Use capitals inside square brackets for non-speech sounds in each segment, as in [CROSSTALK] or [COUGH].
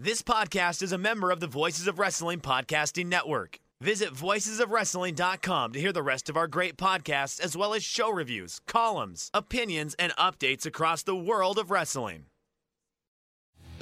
This podcast is a member of the Voices of Wrestling Podcasting Network. Visit voicesofwrestling.com to hear the rest of our great podcasts, as well as show reviews, columns, opinions, and updates across the world of wrestling.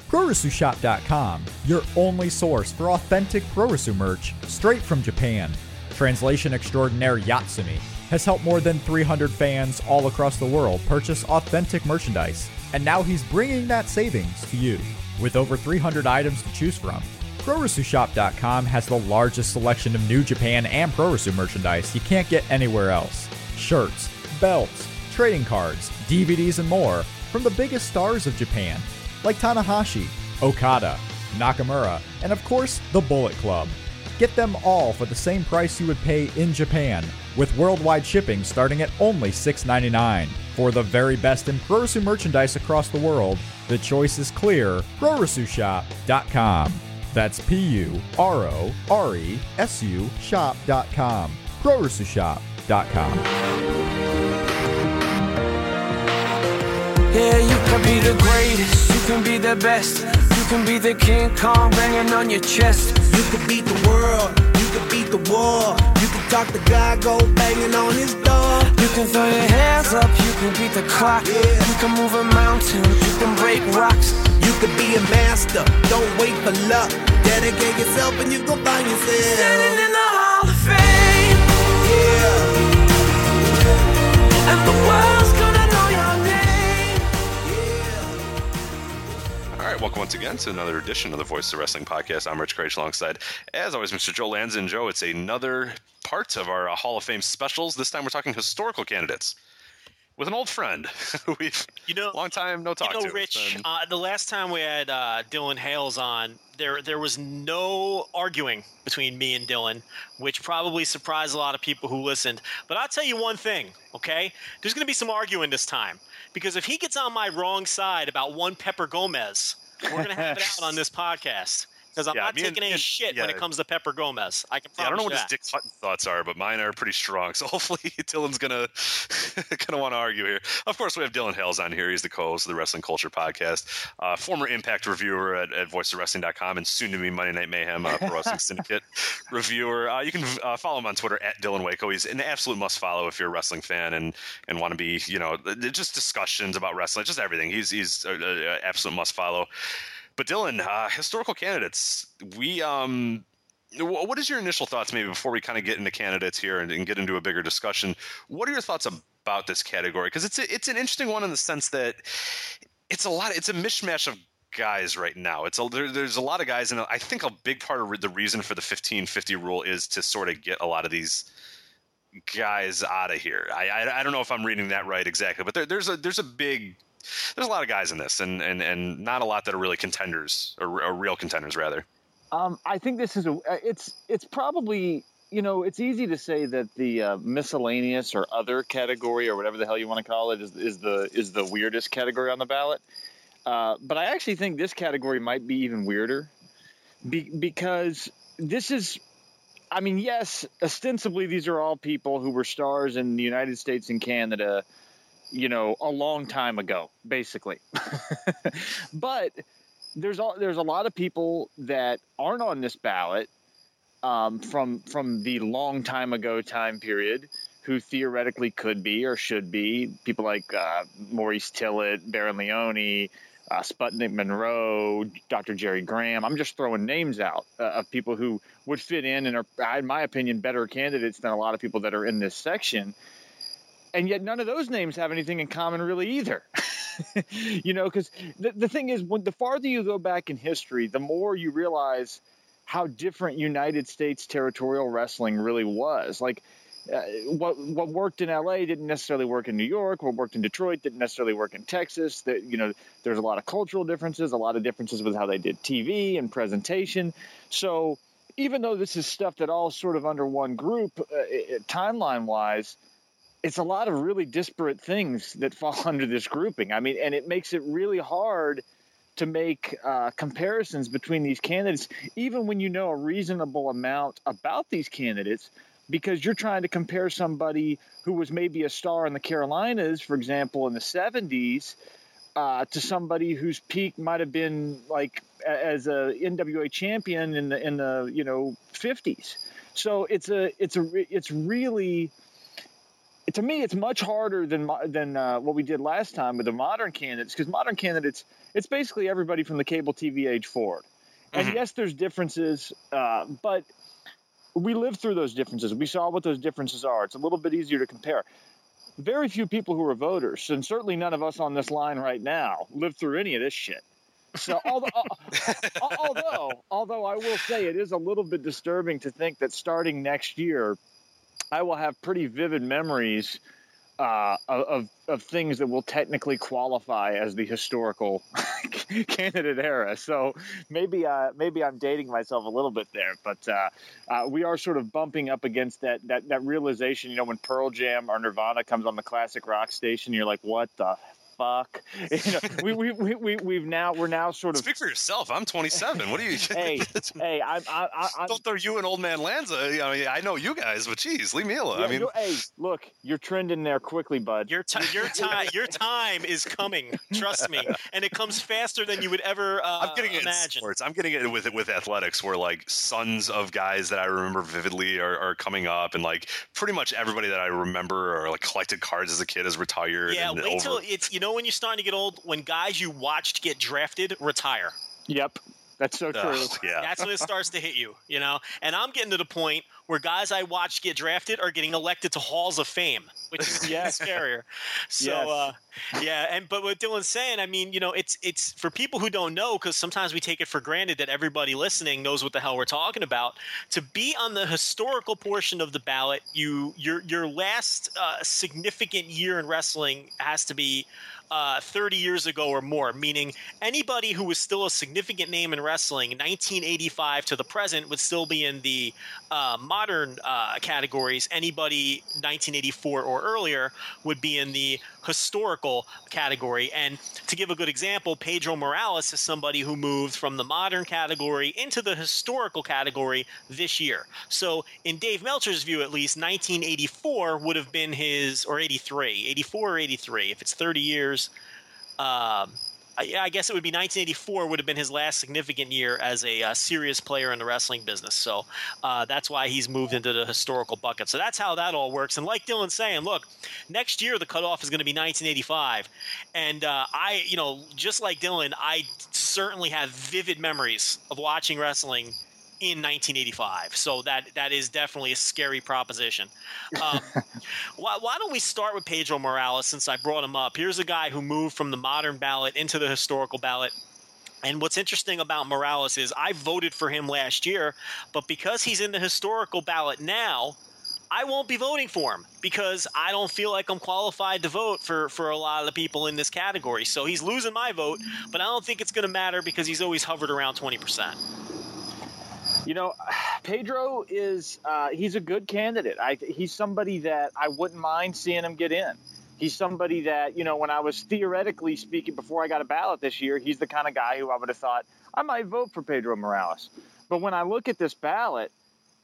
PuroresuShop.com, your only source for authentic Puroresu merch straight from Japan. Translation extraordinaire Yatsumi has helped more than 300 fans all across the world purchase authentic merchandise, and now he's bringing that savings to you. With over 300 items to choose from, PuroresuShop.com has the largest selection of New Japan and Puroresu merchandise you can't get anywhere else. Shirts, belts, trading cards, DVDs, and more from the biggest stars of Japan, like Tanahashi, Okada, Nakamura, and of course, the Bullet Club. Get them all for the same price you would pay in Japan, with worldwide shipping starting at only $6.99. For the very best in Puroresu merchandise across the world, the choice is clear PuroresuShop.com. That's P U R O R E S U shop.com. PuroresuShop.com. Yeah, you can be the greatest, you can be the best, you can be the King Kong banging on your chest. You can beat the world, can beat the war. You can talk to God, go banging on his door. You can throw your hands up, you can beat the clock. Yeah. You can move a mountain, you can break rocks. You can be a master, don't wait for luck. Dedicate yourself and you gon' find yourself. Standing in the Hall of Fame, Yeah, and the world's right, welcome once again to another edition of the Voice of Wrestling podcast. I'm Rich Craig alongside, as always, Mr. Joe Lanza. Joe, it's another part of our uh, Hall of Fame specials. This time we're talking historical candidates with an old friend. [LAUGHS] We've You know, long time no talk you know, to. Rich. And- Uh, the last time we had uh, Dylan Hales on, there there was no arguing between me and Dylan, which probably surprised a lot of people who listened. But I'll tell you one thing, okay? There's going to be some arguing this time because if he gets on my wrong side about one Pepper Gomez, we're going to have it out on this [LAUGHS] podcast. Because I'm Yeah, not me and- taking any and- shit when it comes to Pepper Gomez. I can yeah, I don't know what his. Dick Hutton thoughts are, but mine are pretty strong. [LAUGHS] So hopefully Dylan's gonna [LAUGHS] gonna want to argue here. Of course, we have Dylan Hales on here. He's the co-host of the Wrestling Culture Podcast, uh, former Impact reviewer at, at VoiceOfWrestling.com, and soon to be Monday Night Mayhem uh, Pro Wrestling [LAUGHS] Syndicate reviewer. Uh, you can uh, follow him on Twitter at Dylan Waco. He's an absolute must follow if you're a wrestling fan and and want to be you know just discussions about wrestling, just everything. He's he's an absolute must follow. But Dylan, uh, historical candidates, we um, what is your initial thoughts, maybe before we kind of get into candidates here and, and get into a bigger discussion? What are your thoughts about this category? Because it's a, it's an interesting one in the sense that it's a lot. It's a mishmash of guys right now. It's a, there, there's a lot of guys, and I think a big part of the reason for the 15-50 rule is to sort of get a lot of these guys out of here. I, I I don't know if I'm reading that right exactly, but there, there's a there's a big there's a lot of guys in this, and and and not a lot that are really contenders or, or real contenders rather. Um, I think this is a. uh, It's it's probably you know it's easy to say that the uh, miscellaneous or other category or whatever the hell you want to call it is is the is the weirdest category on the ballot. Uh, but I actually think this category might be even weirder, be, because this is. I mean, yes, ostensibly these are all people who were stars in the United States and Canada, you know, a long time ago, basically. [LAUGHS] but there's all, there's a lot of people that aren't on this ballot um, from from the long time ago time period who theoretically could be or should be people like uh, Maurice Tillett, Baron Leone, uh, Sputnik Monroe, Dr. Jerry Graham. I'm just throwing names out uh, of people who would fit in and are, in my opinion, better candidates than a lot of people that are in this section. And yet, none of those names have anything in common, really, either. [LAUGHS] you know, because the, the thing is, when the farther you go back in history, the more you realize how different United States territorial wrestling really was. Like, uh, what what worked in LA didn't necessarily work in New York. What worked in Detroit didn't necessarily work in Texas. That you know, there's a lot of cultural differences, a lot of differences with how they did TV and presentation. So even though this is stuff that all sort of under one group, uh, timeline wise, it's a lot of really disparate things that fall [LAUGHS] under this grouping. I mean, and it makes it really hard to make uh, comparisons between these candidates, even when you know a reasonable amount about these candidates, because you're trying to compare somebody who was maybe a star in the Carolinas, for example, in the 70s, uh, to somebody whose peak might have been like as a NWA champion in the in the you know 50s. So it's a it's a it's really to me, it's much harder than than uh, what we did last time with the modern candidates because modern candidates, it's basically everybody from the cable TV age forward. And mm-hmm. yes, there's differences, uh, but we lived through those differences. We saw what those differences are. It's a little bit easier to compare. Very few people who are voters, and certainly none of us on this line right now, lived through any of this shit. So, although, although, although I will say it is a little bit disturbing to think that starting next year, I will have pretty vivid memories uh, of of things that will technically qualify as the historical [LAUGHS] candidate era. So maybe uh, maybe I'm dating myself a little bit there, but uh, uh, we are sort of bumping up against that, that that realization. You know, when Pearl Jam or Nirvana comes on the classic rock station, you're like, what the fuck. [LAUGHS] You know, we, we, we, we, we've now, we're now sort of. Speak for yourself. I'm 27. What are you. hey, [LAUGHS] hey, I'm. I, I, Don't throw you and old man Lanza. I mean, I know you guys, but geez, leave me alone. Yeah, I mean, hey, look, you're trending there quickly, bud. Your, t- your [LAUGHS] time, your time is coming. Trust me, and it comes faster than you would ever. Uh, I'm getting it imagine. in sports. I'm getting it with with athletics, where like sons of guys that I remember vividly are, are coming up, and like pretty much everybody that I remember or like collected cards as a kid is retired. Yeah, and wait over. till it's you know when you're starting to get old when guys you watched get drafted retire. Yep. That's so true. Ugh, yeah. That's when it starts to hit you, you know. And I'm getting to the point where guys I watched get drafted are getting elected to halls of fame, which is yes. scarier. [LAUGHS] So, Yes. uh, yeah. And but what Dylan's saying, I mean, you know, it's it's for people who don't know because sometimes we take it for granted that everybody listening knows what the hell we're talking about. To be on the historical portion of the ballot, you your your last uh, significant year in wrestling has to be uh, 30 years ago or more, meaning anybody who was still a significant name in wrestling, 1985 to the present, would still be in the uh, modern uh, categories. Anybody 1984 or earlier would be in the historical category. And to give a good example, Pedro Morales is somebody who moved from the modern category into the historical category this year. So, in Dave Meltzer's view, at least, 1984 would have been his, or 83, 84 or 83. If it's 30 years, um, I, yeah, I guess it would be 1984 would have been his last significant year as a uh, serious player in the wrestling business. So uh, that's why he's moved into the historical bucket. So that's how that all works. And like Dylan's saying, look, next year the cutoff is going to be 1985, and uh, I, you know, just like Dylan, I certainly have vivid memories of watching wrestling in 1985. So that that is definitely a scary proposition. Um, [LAUGHS] why, why don't we start with Pedro Morales since I brought him up? Here's a guy who moved from the modern ballot into the historical ballot. And what's interesting about Morales is I voted for him last year, but because he's in the historical ballot now, I won't be voting for him because I don't feel like I'm qualified to vote for, for a lot of the people in this category. So he's losing my vote, but I don't think it's going to matter because he's always hovered around 20%. You know, [SIGHS] Pedro is uh, he's a good candidate. I, he's somebody that I wouldn't mind seeing him get in. He's somebody that you know when I was theoretically speaking before I got a ballot this year, he's the kind of guy who I would have thought I might vote for Pedro Morales. But when I look at this ballot,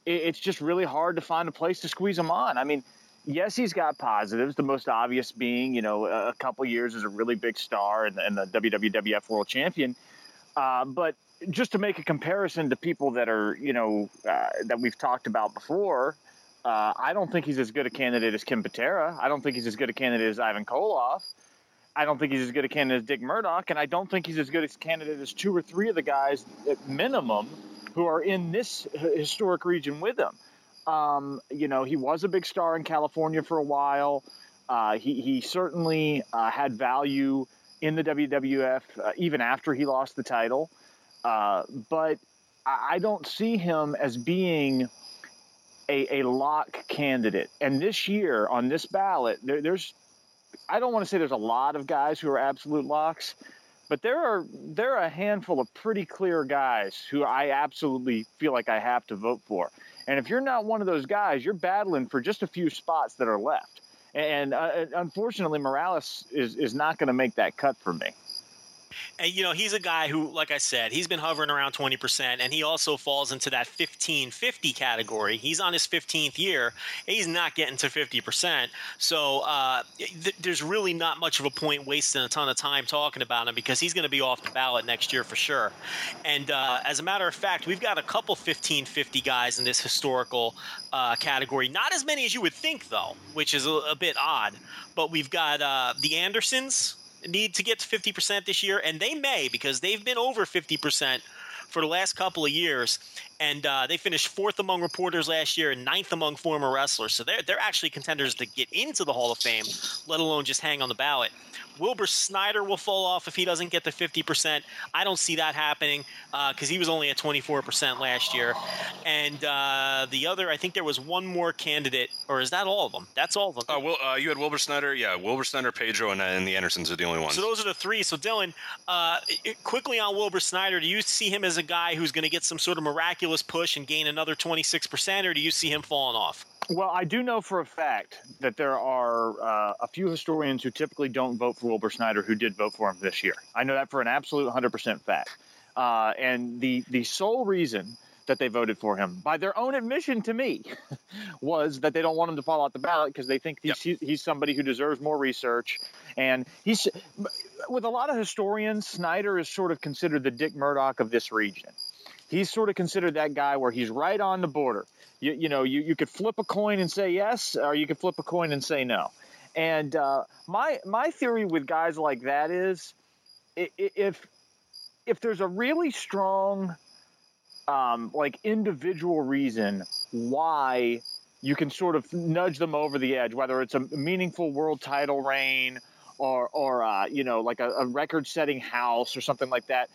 it, it's just really hard to find a place to squeeze him on. I mean, yes, he's got positives. The most obvious being, you know, a couple years as a really big star and, and the WWF World Champion. Uh, but just to make a comparison to people that are, you know, uh, that we've talked about before, uh, I don't think he's as good a candidate as Ken Patera. I don't think he's as good a candidate as Ivan Koloff. I don't think he's as good a candidate as Dick Murdoch, and I don't think he's as good a candidate as two or three of the guys at minimum who are in this historic region with him. Um, you know, he was a big star in California for a while. Uh, he, he certainly uh, had value in the WWF uh, even after he lost the title. Uh, but I don't see him as being a, a lock candidate. And this year on this ballot, there, there's I don't want to say there's a lot of guys who are absolute locks, but there are there are a handful of pretty clear guys who I absolutely feel like I have to vote for. And if you're not one of those guys, you're battling for just a few spots that are left. And uh, unfortunately, Morales is, is not going to make that cut for me. And you know, he's a guy who, like I said, he's been hovering around 20%, and he also falls into that 1550 category. He's on his 15th year, he's not getting to 50%. So uh, th- there's really not much of a point wasting a ton of time talking about him because he's going to be off the ballot next year for sure. And uh, as a matter of fact, we've got a couple 1550 guys in this historical uh, category. Not as many as you would think, though, which is a, a bit odd. But we've got uh, the Andersons need to get to 50% this year, and they may because they've been over 50% for the last couple of years, and uh, they finished fourth among reporters last year and ninth among former wrestlers. So they're they're actually contenders to get into the Hall of Fame, let alone just hang on the ballot. Wilbur Snyder will fall off if he doesn't get to 50%. I don't see that happening because uh, he was only at 24% last year. And uh, the other, I think there was one more candidate, or is that all of them? That's all of them. Uh, Will, uh, you had Wilbur Snyder, yeah, Wilbur Snyder, Pedro, and, and the Andersons are the only ones. So those are the three. So Dylan, uh, quickly on Wilbur Snyder, do you see him as a guy who's going to get some sort of miraculous push and gain another 26%, or do you see him falling off? Well, I do know for a fact that there are uh, a few historians who typically don't vote for Wilbur Snyder who did vote for him this year. I know that for an absolute 100% fact. Uh, and the, the sole reason that they voted for him, by their own admission to me, [LAUGHS] was that they don't want him to fall out the ballot because they think he's, yep. he's somebody who deserves more research. And he's, with a lot of historians, Snyder is sort of considered the Dick Murdoch of this region. He's sort of considered that guy where he's right on the border you, you know, you, you could flip a coin and say yes, or you could flip a coin and say no. And uh, my my theory with guys like that is, if if there's a really strong, um, like individual reason why you can sort of nudge them over the edge, whether it's a meaningful world title reign or or uh, you know like a, a record-setting house or something like that.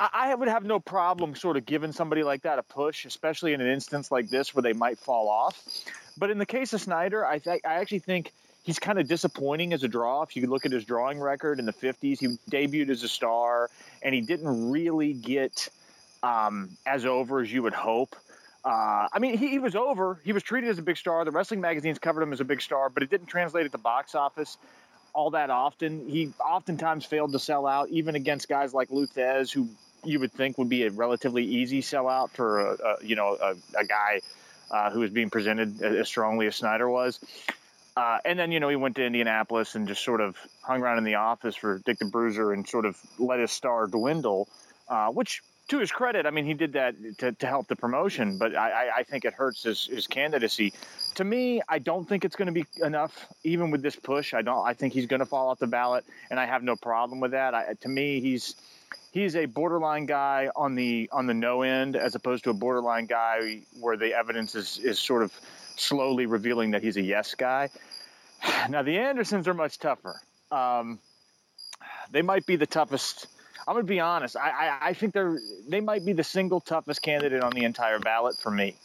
I, would have no problem sort of giving somebody like that a push, especially in an instance like this where they might fall off. But in the case of Snyder, I th- I actually think he's kind of disappointing as a draw. If you look at his drawing record in the 50s, he debuted as a star and he didn't really get um, as over as you would hope. Uh, I mean, he, he, was over. He was treated as a big star. The wrestling magazines covered him as a big star, but it didn't translate at the box office all that often. He oftentimes failed to sell out, even against guys like Lou Thesz, who you would think would be a relatively easy sellout for a, a you know a, a guy uh, who was being presented as strongly as Snyder was. Uh, and then you know he went to Indianapolis and just sort of hung around in the office for Dick the Bruiser and sort of let his star dwindle, uh, which to his credit, I mean, he did that to, to help the promotion, but I, I, think it hurts his, his candidacy. To me, I don't think it's going to be enough, even with this push. I don't. I think he's going to fall off the ballot, and I have no problem with that. I, to me, he's he's a borderline guy on the on the no end, as opposed to a borderline guy where the evidence is is sort of slowly revealing that he's a yes guy. [SIGHS] Now the Andersons are much tougher. Um, they might be the toughest I'm to be honest. I, I, I think they're they might be the single toughest candidate on the entire ballot for me,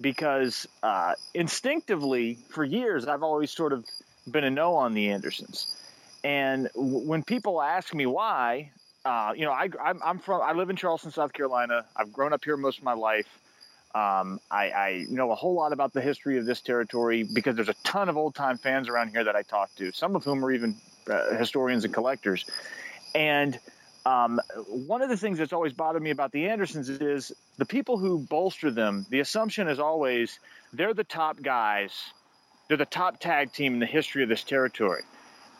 because uh, instinctively for years I've always sort of been a no on the Andersons, and w- when people ask me why, uh, you know, I, I'm, I'm from I live in Charleston, South Carolina. I've grown up here most of my life. Um, I, I, know a whole lot about the history of this territory because there's a ton of old time fans around here that I talk to, some of whom are even uh, historians and collectors. And um, one of the things that's always bothered me about the Andersons is the people who bolster them. The assumption is always they're the top guys, they're the top tag team in the history of this territory,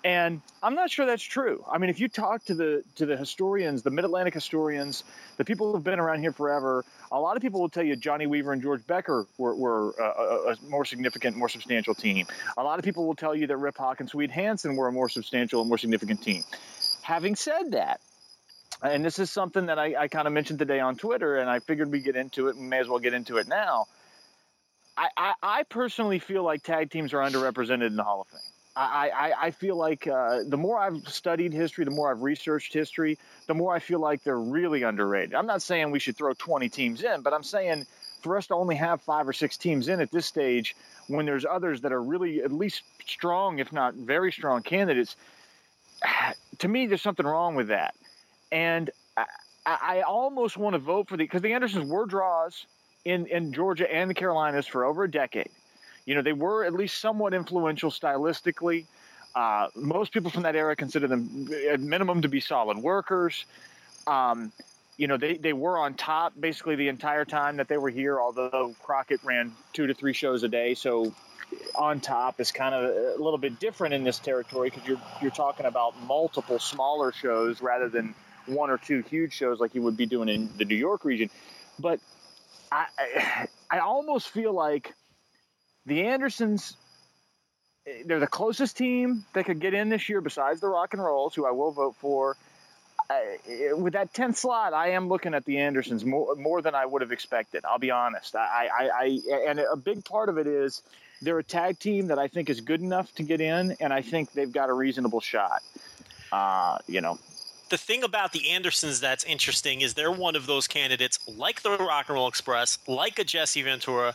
and I'm not sure that's true. I mean, if you talk to the to the historians, the Mid Atlantic historians, the people who've been around here forever, a lot of people will tell you Johnny Weaver and George Becker were, were a, a, more significant, more substantial team. A lot of people will tell you that Rip Hawk and Swede Hansen were a more substantial and more significant team. Having said that, and this is something that I, I kind of mentioned today on Twitter, and I figured we get into it. We may as well get into it now. I, I, I personally feel like tag teams are underrepresented in the Hall of Fame. I, I, I feel like uh, the more I've studied history, the more I've researched history, the more I feel like they're really underrated. I'm not saying we should throw 20 teams in, but I'm saying for us to only have five or six teams in at this stage, when there's others that are really at least strong, if not very strong candidates, [SIGHS] to me, there's something wrong with that. And I, I almost want to vote for the because the Andersons were draws in in Georgia and the Carolinas for over a decade. You know, they were at least somewhat influential stylistically. Uh, most people from that era consider them at minimum to be solid workers. Um, you know, they, they were on top basically the entire time that they were here, although Crockett ran two to three shows a day. So on top is kind of a little bit different in this territory because you're, you're talking about multiple smaller shows rather than one or two huge shows like you would be doing in the New York region. But I, I, I almost feel like the Andersons they're the closest team that could get in this year besides the Rock and Rolls, who I will vote for. Uh, with that 10th slot, I am looking at the Andersons more, more than I would have expected. I'll be honest. I, I, I, and a big part of it is they're a tag team that I think is good enough to get in, and I think they've got a reasonable shot. Uh, you know, the thing about the Andersons that's interesting is they're one of those candidates, like the Rock and Roll Express, like a Jesse Ventura.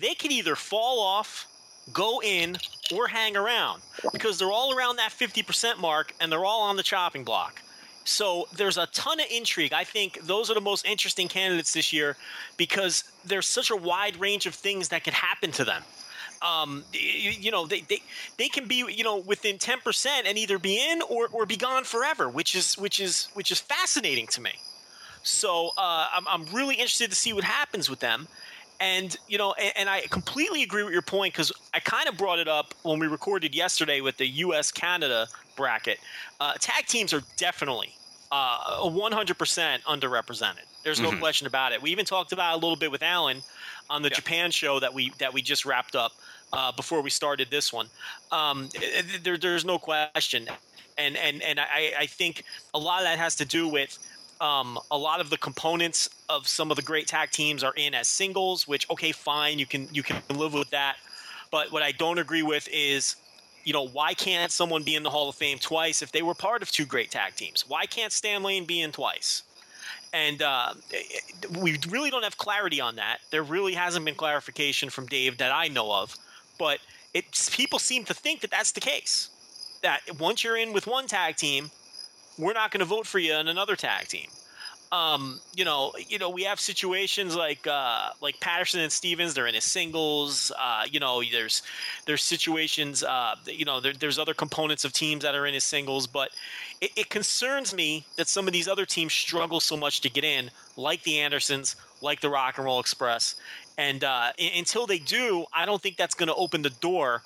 They can either fall off go in or hang around because they're all around that 50% mark and they're all on the chopping block. So there's a ton of intrigue. I think those are the most interesting candidates this year because there's such a wide range of things that could happen to them. Um, you, you, know, they, they, they can be, you know, within 10% and either be in or, or be gone forever, which is, which is, which is fascinating to me. So uh, I'm, I'm really interested to see what happens with them. And you know, and, and, I completely agree with your point because I kind of brought it up when we recorded yesterday with the U.S. Canada bracket. Uh, tag teams are definitely uh, 100% underrepresented. There's no mm-hmm. question about it. We even talked about a little bit with Alan on the yeah. Japan show that we that we just wrapped up uh, before we started this one. Um, there, there's no question, and and and I, I think a lot of that has to do with um, a lot of the components of some of the great tag teams are in as singles, which okay, fine, you can you can live with that. But what I don't agree with is, you know, why can't someone be in the Hall of Fame twice if they were part of two great tag teams? Why can't Stan Lane be in twice? And uh, we really don't have clarity on that. There really hasn't been clarification from Dave that I know of, but it people seem to think that that's the case. That once you're in with one tag team, we're not going to vote for you in another tag team. Um, you know, you know, we have situations like uh, like Patterson and Stevens. They're in his singles. Uh, you know, there's there's situations. Uh, you know, there, there's other components of teams that are in his singles, but it, it, concerns me that some of these other teams struggle so much to get in, like the Andersons, like the Rock and Roll Express. And uh, until they do, I don't think that's going to open the door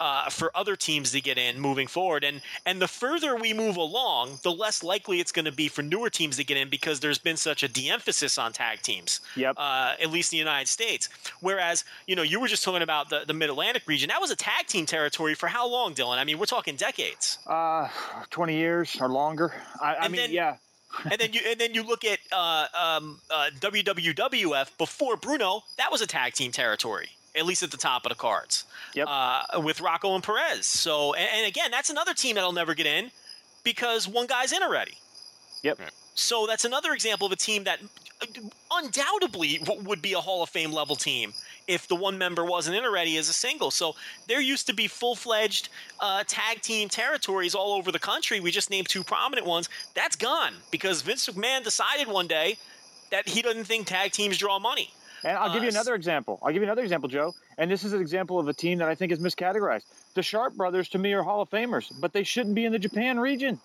uh, for other teams to get in moving forward. And and the further we move along, the less likely it's going to be for newer teams to get in because there's been such a de-emphasis on tag teams. Yep. Uh, at least in the United States. Whereas you know you were just talking about the the Mid Atlantic region. That was a tag team territory for how long, Dylan? I mean, we're talking decades. Uh, twenty years or longer. I, I mean, then, yeah. and then you and then you look at uh, um, uh, WWWF before Bruno. That was a tag team territory at least at the top of the cards. Yep. Uh, with Rocco and Perez. So, and, and, again, that's another team that'll never get in because one guy's in already. Yep. So that's another example of a team that undoubtedly w- would be a Hall of Fame level team if the one member wasn't in already as a single. So there used to be full fledged uh, tag team territories all over the country. We just named two prominent ones. That's gone because Vince McMahon decided one day that he doesn't think tag teams draw money. And I'll give you another example. I'll give you another example, Joe. And this is an example of a team that I think is miscategorized. The Sharp brothers, to me, are Hall of Famers, but they shouldn't be in the Japan region.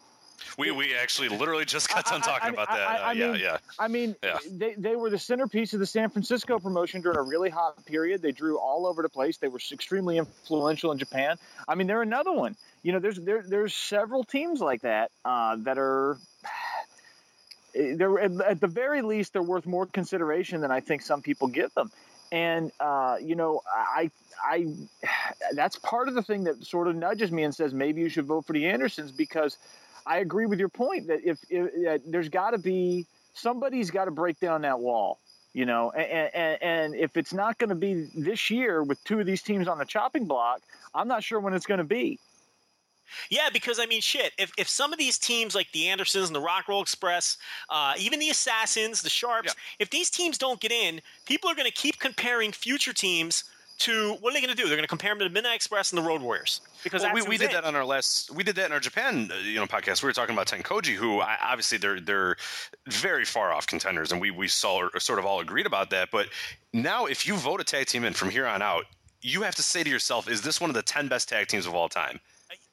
We, we actually literally just got done talking I, I, about that. I, uh, yeah, mean, yeah. I mean, yeah. they, they were the centerpiece of the San Francisco promotion during a really hot period. They drew all over the place. They were extremely influential in Japan. I mean, they're another one. You know, there's there, there's several teams like that uh, that are they're at the very least they're worth more consideration than I think some people give them. And uh, you know, I I that's part of the thing that sort of nudges me and says maybe you should vote for the Andersons because I agree with your point that if, if there's got to be somebody's got to break down that wall you know and, and, and if it's not going to be this year with two of these teams on the chopping block i'm not sure when it's going to be Yeah, because I mean, shit. If if some of these teams like the Andersons and the Rock Roll Express, uh, even the Assassins, the Sharps, Yeah. if these teams don't get in, people are going to keep comparing future teams to what are they going to do? They're going to compare them to the Midnight Express and the Road Warriors because Well, we, that's we did in. that on our last we did that in our Japan uh, you know podcast. We were talking about Tenkoji, who I, obviously they're they're very far off contenders, and we we saw sort of all agreed about that. But now, if you vote a tag team in from here on out, you have to say to yourself, is this one of the ten best tag teams of all time?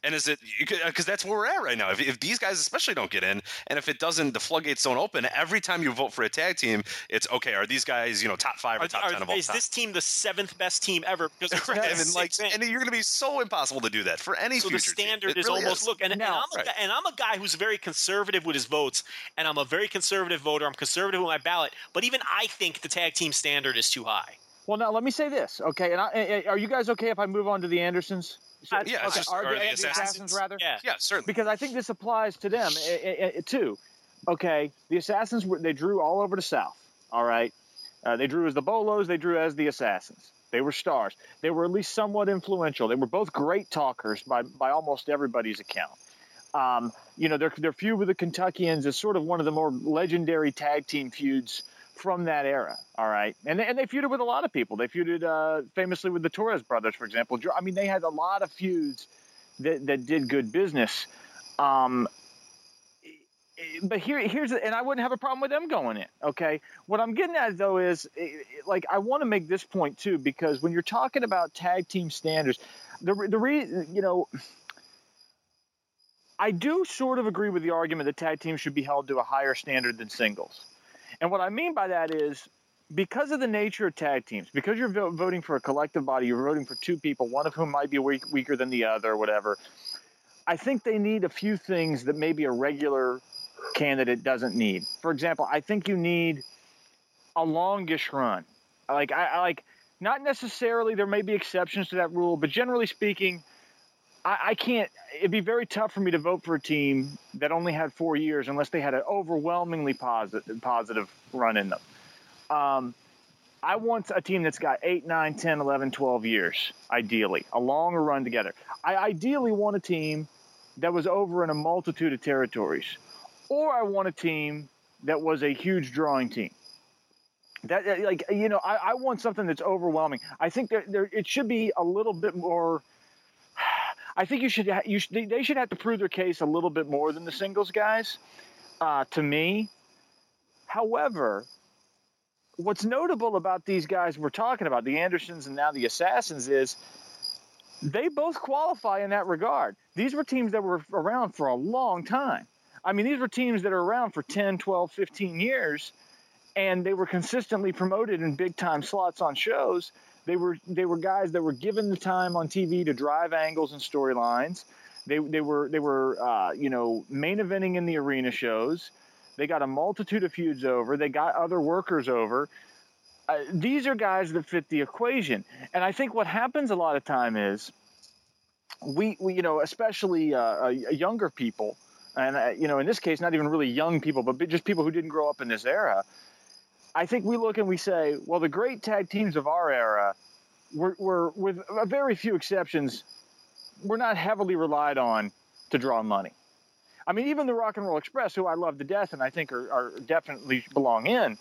And is it because that's where we're at right now? If, if these guys especially don't get in, and if it doesn't, the floodgates don't open. Every time you vote for a tag team, it's okay. Are these guys you know top five or Are- top are- ten of all is time? this team the seventh best team ever? Because Right, and like, and you're going to be so impossible to do that for any so the future team. standard It is really almost is. look and, and I'm a, Right. guy- and I'm a guy who's very conservative with his votes and I'm a very conservative voter I'm conservative with my ballot but even I think the tag team standard is too high Well, now let me say this, okay? And I, eh, eh, are you guys okay if I move on to the Andersons? Yeah, it's okay. just- are or the, the the Assassins. assassins rather? yeah Yeah, certainly. because I think this applies to them eh, eh, eh, too. Okay, the assassins were they drew all over the South. All right, uh, they drew as the Bolos, they drew as the assassins. They were stars. They were at least somewhat influential. They were both great talkers by by almost everybody's account. Um, you know, their their feud with the Kentuckians is sort of one of the more legendary tag team feuds from that era. All right, and they, and they feuded with a lot of people. They feuded uh, famously with the Torres brothers, for example. I mean, they had a lot of feuds that that did good business. Um, but here, here's and I wouldn't have a problem with them going in. Okay, what I'm getting at though is, like, I want to make this point too because when you're talking about tag team standards, the the re, you know, I do sort of agree with the argument that tag teams should be held to a higher standard than singles, and what I mean by that is. Because of the nature of tag teams, because you're vo- voting for a collective body, you're voting for two people, one of whom might be weak, weaker than the other, or whatever. I think they need a few things that maybe a regular candidate doesn't need. For example, I think you need a longish run. Like I, I like not necessarily there may be exceptions to that rule, but generally speaking, I, I can't. It'd be very tough for me to vote for a team that only had four years unless they had an overwhelmingly positive positive run in them. Um, I want a team that's got 8, 9, 10, 11, 12 years, ideally, a longer run together. I ideally want a team that was over in a multitude of territories, or I want a team that was a huge drawing team. That like you know, I, I want something that's overwhelming. I think there, there it should be a little bit more. I think you should you should, they- should have to prove their case a little bit more than the singles guys. Uh, to me, however, what's notable about these guys we're talking about, the Andersons and now the Assassins, is they both qualify in that regard. These were teams that were around for a long time. I mean, these were teams that are around for 10, 12, 15 years, and they were consistently promoted in big time slots on shows. They were they were guys that were given the time on TV to drive angles and storylines. They they were they were uh, you know main eventing in the arena shows. They got a multitude of feuds over. They got other workers over. Uh, these are guys that fit the equation. And I think what happens a lot of time is we, we you know, especially uh, uh, younger people, and uh, you know, in this case, not even really young people, but just people who didn't grow up in this era. I think we look and we say, well, the great tag teams of our era were, were with a very few exceptions, were not heavily relied on to draw money. I mean, even the Rock and Roll Express, who I love to death and I think are, are definitely belong in,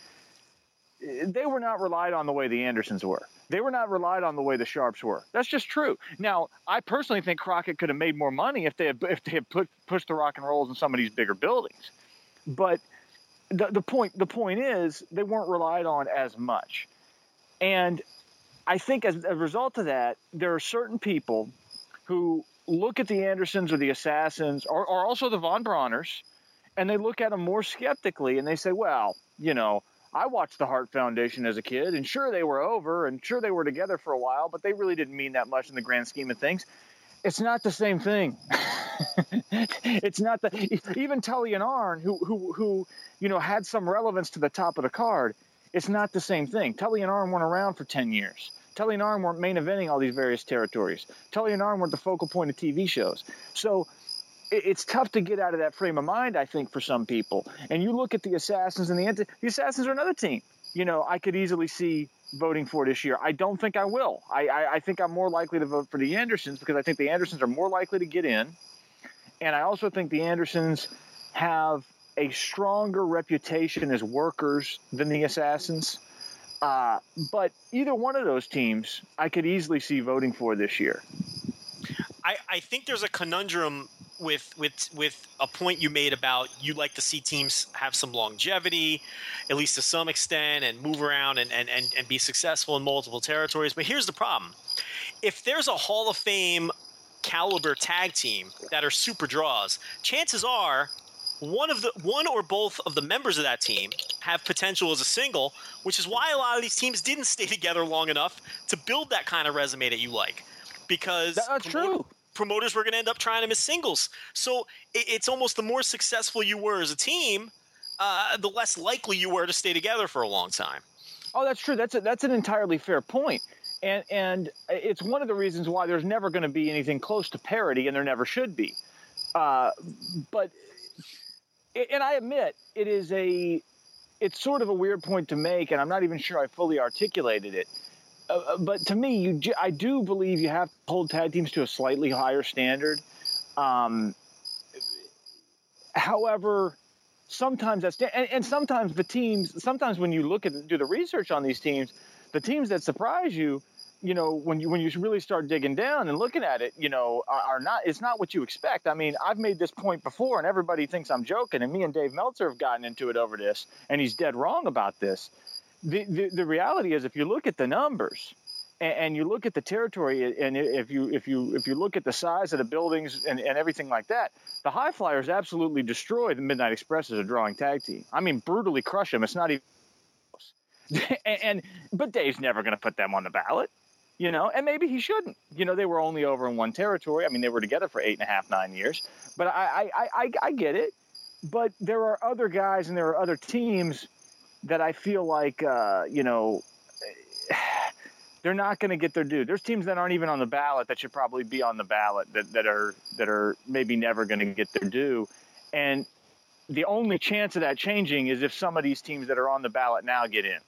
they were not relied on the way the Andersons were. They were not relied on the way the Sharps were. That's just true. Now, I personally think Crockett could have made more money if they had if they had put pushed the Rock and Rolls in some of these bigger buildings. But the, the point the point is they weren't relied on as much. And I think as a result of that, there are certain people who look at the Andersons or the Assassins or, or also the Von Brauners, and they look at them more skeptically and they say, well, you know, I watched the Hart Foundation as a kid, and sure they were over, and sure they were together for a while, but they really didn't mean that much in the grand scheme of things. It's not the same thing. [LAUGHS] it's not the even Tully and Arn, who who who you know had some relevance to the top of the card. It's not the same thing. Tully and Arn weren't around for ten years. Tully and Arn weren't main eventing all these various territories. Tully and Arn weren't the focal point of TV shows. So it- it's tough to get out of that frame of mind, I think, for some people. And you look at the Assassins and the the Assassins are another team. You know, I could easily see voting for this year. I don't think I will. I, I, I think I'm more likely to vote for the Andersons because I think the Andersons are more likely to get in. and I also think the Andersons have a stronger reputation as workers than the Assassins. Uh, but either one of those teams, I could easily see voting for this year. I, I think there's a conundrum with with with a point you made about you like to see teams have some longevity, at least to some extent, and move around and, and, and, and be successful in multiple territories. But here's the problem. If there's a Hall of Fame caliber tag team that are super draws, chances are one of the one or both of the members of that team have potential as a single, which is why a lot of these teams didn't stay [LAUGHS] together long enough to build that kind of resume that you like. Because that's true promoters were going to end up trying them as singles. So it, it's almost the more successful you were as a team, uh, the less likely you were to stay together for a long time. Oh, that's true. That's a, that's an entirely fair point. And and it's one of the reasons why there's never going to be anything close to parity, and there never should be. Uh, but and I admit it is a it's sort of a weird point to make, and I'm not even sure I fully articulated it. Uh, uh, but to me, you, I do believe you have to hold tag teams to a slightly higher standard. Um, however, sometimes that's and, and, sometimes the teams. Sometimes when you look at do the research on these teams, the teams that surprise you, you know, when you when you really start digging down and looking at it, you know, are, are not. It's not what you expect. I mean, I've made this point before, and everybody thinks I'm joking. And me and Dave Meltzer have gotten into it over this, and he's dead wrong about this the, the, reality is if you look at the numbers and, and, you look at the territory and if you if you if you look at the size of the buildings and, and everything like that the high flyers absolutely destroy the midnight express as a drawing tag team. I mean brutally crush them it's not even and, [LAUGHS] and but dave's never going to put them on the ballot you know and maybe he shouldn't. You know they were only over in one territory. I mean they were together for eight and a half nine years. But i i i, I get it. But there are other guys and there are other teams that I feel like uh, you know [SIGHS] they're not going to get their due. There's teams that aren't even on the ballot that should probably be on the ballot that, that are that are maybe never going to get their due, and the only chance of that changing is if some of these teams that are on the ballot now get in.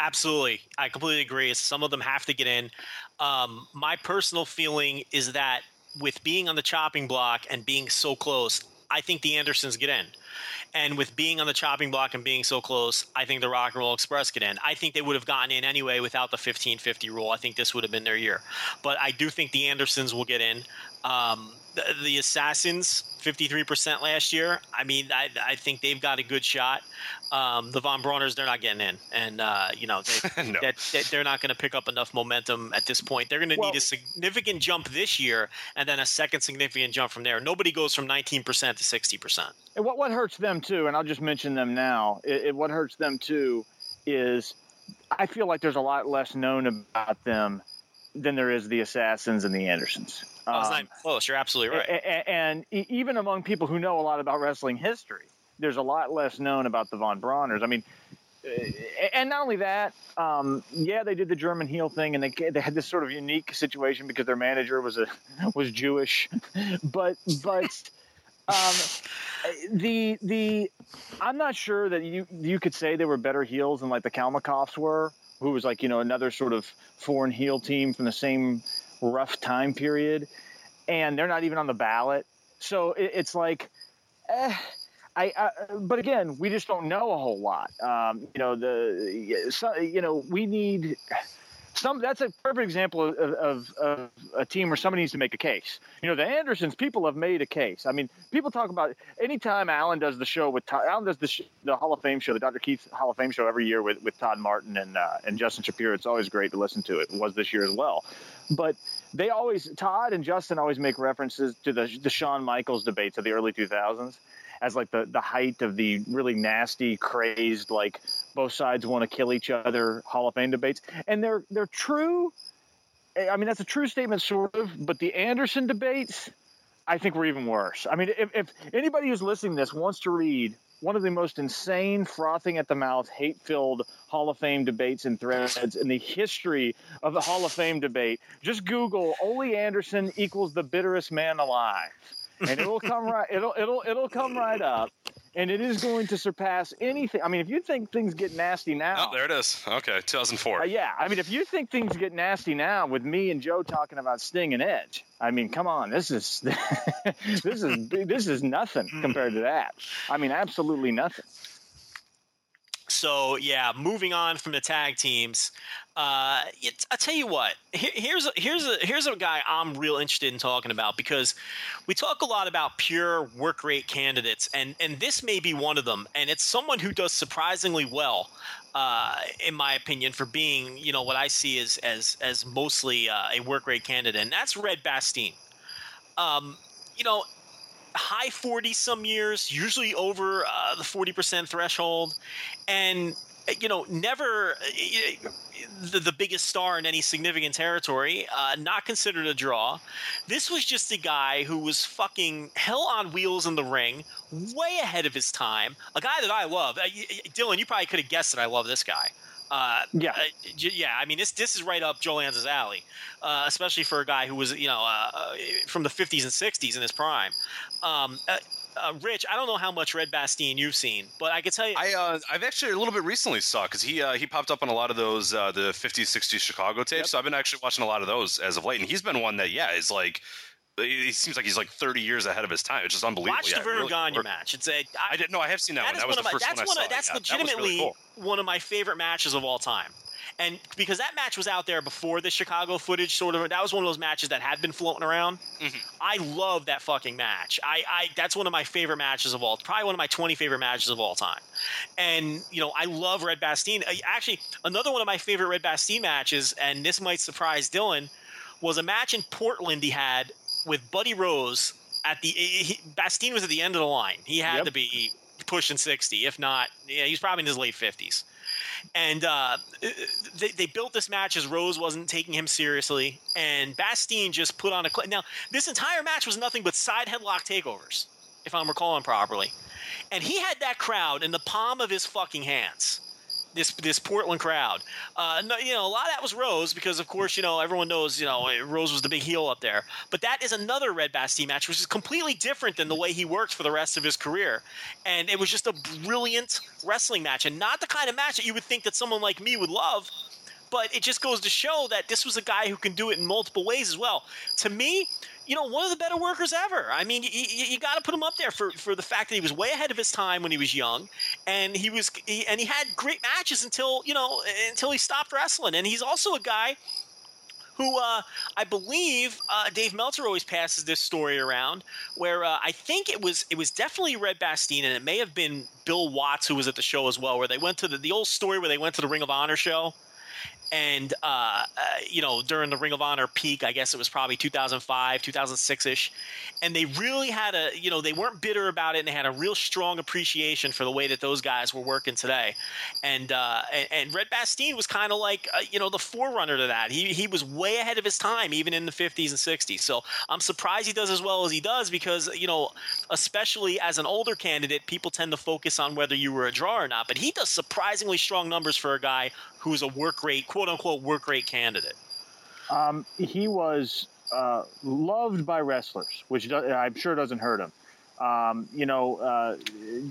Absolutely, I completely agree. Some of them have to get in. Um, my personal feeling is that with being on the chopping block and being so close, I think the Andersons get in. And with being on the chopping block and being so close, I think the Rock and Roll Express get in. I think they would have gotten in anyway without the 1550 rule. I think this would have been their year. But I do think the Andersons will get in. Um, the, the, Assassins, 53% last year. I mean, I, I think they've got a good shot. Um, the Von Brauners, they're not getting in. And, uh, you know, they, [LAUGHS] no. that, they're not going to pick up enough momentum at this point. They're going to well, need a significant jump this year and then a second significant jump from there. Nobody goes from 19% to 60%. And what, what hurts them, too, and I'll just mention them now, it, it, what hurts them, too, is I feel like there's a lot less known about them than there is the Assassins and the Andersons. Oh, it's not um, close. You're absolutely right. And, and, even among people who know a lot about wrestling history, there's a lot less known about the Von Brauners. I mean, uh, and not only that, um, yeah, they did the German heel thing, and they they had this sort of unique situation because their manager was a [LAUGHS] was Jewish, [LAUGHS] but but um, the the I'm not sure that you you could say they were better heels than like the Kalmikoffs were, who was like you know another sort of foreign heel team from the same rough time period, and they're not even on the ballot. So it, it's like, eh, I, I, But again, we just don't know a whole lot. Um, you know, the so, you know we need some that's a perfect example of, of, of, a team where somebody needs to make a case. You know, the Andersons people have made a case. I mean, people talk about anytime Alan does the show with Todd, Alan does the, sh- the Hall of Fame show, the Dr. Keith Hall of Fame show every year with, with Todd Martin and uh, and Justin Shapiro. It's always great to listen to. It, it was this year as well, but they always Todd and Justin always make references to the the Shawn Michaels debates of the early 2000s as like the the height of the really nasty, crazed, like both sides want to kill each other Hall of Fame debates, and they're they're true. Eh, I mean, that's a true statement, sort of. But the Anderson debates, I think, were even worse. I mean, if, if anybody who's listening to this wants to read one of the most insane, frothing at the mouth, hate filled Hall of Fame debates and threads in the history of the Hall of Fame debate, just Google Ole Anderson equals the bitterest man alive. And it'll come right it'll it'll it'll come right up and it is going to surpass anything. I mean, if you think things get nasty now, Oh, there it is. Okay, 2004. uh, yeah, I mean, if you think things get nasty now with me and Joe talking about Sting and Edge, I mean, come on, this is [LAUGHS] this is this is nothing compared to that. I mean, absolutely nothing. So yeah, moving on from the tag teams, uh, I tell you what. Here, here's a, here's a here's a guy I'm real interested in talking about because we talk a lot about pure work rate candidates, and and this may be one of them, and it's someone who does surprisingly well, uh, in my opinion, for being you know what I see as as as mostly uh, a work rate candidate, and that's Red Bastien. Um, you know, high 40 some years, usually over uh, the 40% threshold. And, you know, never uh, the, the biggest star in any significant territory, uh, not considered a draw. This was just a guy who was fucking hell on wheels in the ring, way ahead of his time. A guy that I love. Uh, Dylan, you probably could have guessed that I love this guy. Uh, Yeah. uh, yeah. I mean, this this is right up Joe Lanza's alley, uh, especially for a guy who was you know uh, from the 50s and 60s in his prime. Um, uh, uh, Rich, I don't know how much Red Bastien you've seen, but I can tell you, I uh, I've actually a little bit recently saw because he uh, he popped up on a lot of those uh, the 50s 60s Chicago tapes. So I've been actually watching a lot of those as of late, and he's been one that yeah is like he seems like he's like 30 years ahead of his time. It's just unbelievable. watch yeah, the really match. It's a I didn't know. I have seen that, that one. That was one of the my first that's one I saw. of, that's yeah, that was really legitimately cool. one of my favorite matches of all time. And because that match was out there before the Chicago footage, sort of, that was one of those matches that had been floating around. Mm-hmm. I love that fucking match. I, I, that's one of my favorite matches of all. Probably one of my twenty favorite matches of all time. And you know, I love Red Bastien. Uh, Actually, another one of my favorite Red Bastien matches, and this might surprise Dylan, was a match in Portland he had with Buddy Rose at the. He, Bastien was at the end of the line. He had Yep. to be pushing sixty, if not, yeah, he's probably in his late fifties. And uh, they, they built this match as Rose wasn't taking him seriously, and Bastien just put on a. Now, this entire match was nothing but side headlock takeovers, if I'm recalling properly. And he had that crowd in the palm of his fucking hands. This this Portland crowd, uh, you know, a lot of that was Rose because, of course, you know everyone knows, you know, Rose was the big heel up there. But that is another Red Bastien match, which is completely different than the way he worked for the rest of his career. And it was just a brilliant wrestling match, and not the kind of match that you would think that someone like me would love but it just goes to show that this was a guy who can do it in multiple ways as well. To me, you know, one of the better workers ever. I mean, you, you, got to put him up there for, for the fact that he was way ahead of his time when he was young, and he was he, and he had great matches until you know until he stopped wrestling. And he's also a guy who uh, I believe uh, Dave Meltzer always passes this story around, where uh, I think it was it was definitely Red Bastien, and it may have been Bill Watts who was at the show as well, where they went to the, the old story where they went to the Ring of Honor show. And uh, uh, you know, during the Ring of Honor peak, I guess it was probably 2005, 2006 ish, and they really had a, you know, they weren't bitter about it, and they had a real strong appreciation for the way that those guys were working today. And uh, and, and Red Bastien was kind of like, uh, you know, the forerunner to that. He he was way ahead of his time, even in the 50s and 60s. So I'm surprised he does as well as he does because you know, especially as an older candidate, people tend to focus on whether you were a draw or not. But he does surprisingly strong numbers for a guy who's a work rate, quote unquote, work rate candidate. Um, he was uh, loved by wrestlers, which I'm sure doesn't hurt him. Um, you know, uh,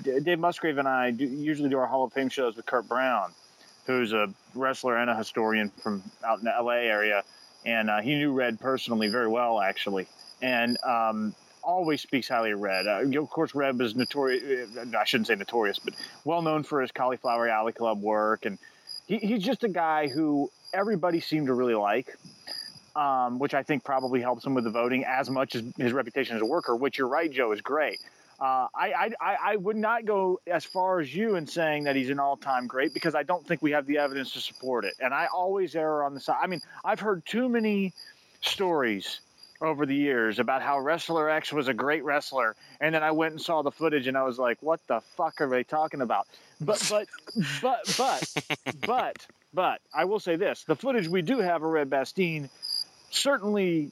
Dave Musgrave and I do, usually do our Hall of Fame shows with Kurt Brown, who's a wrestler and a historian from out in the LA area, and uh, he knew Red personally very well, actually, and um, always speaks highly of Red. Uh, of course, Red was notorious. I shouldn't say notorious, but well known for his Cauliflower Alley Club work, and he, he's just a guy who everybody seemed to really like um, which I think probably helps him with the voting as much as his reputation as a worker. Which you're right, Joe, is great. Uh, I, I I would not go as far as you in saying that he's an all-time great because I don't think we have the evidence to support it. And I always err on the side. I mean, I've heard too many stories over the years about how wrestler X was a great wrestler, and then I went and saw the footage and I was like, "What the fuck are they talking about?" But but but but but but I will say this: the footage we do have of Red Bastien certainly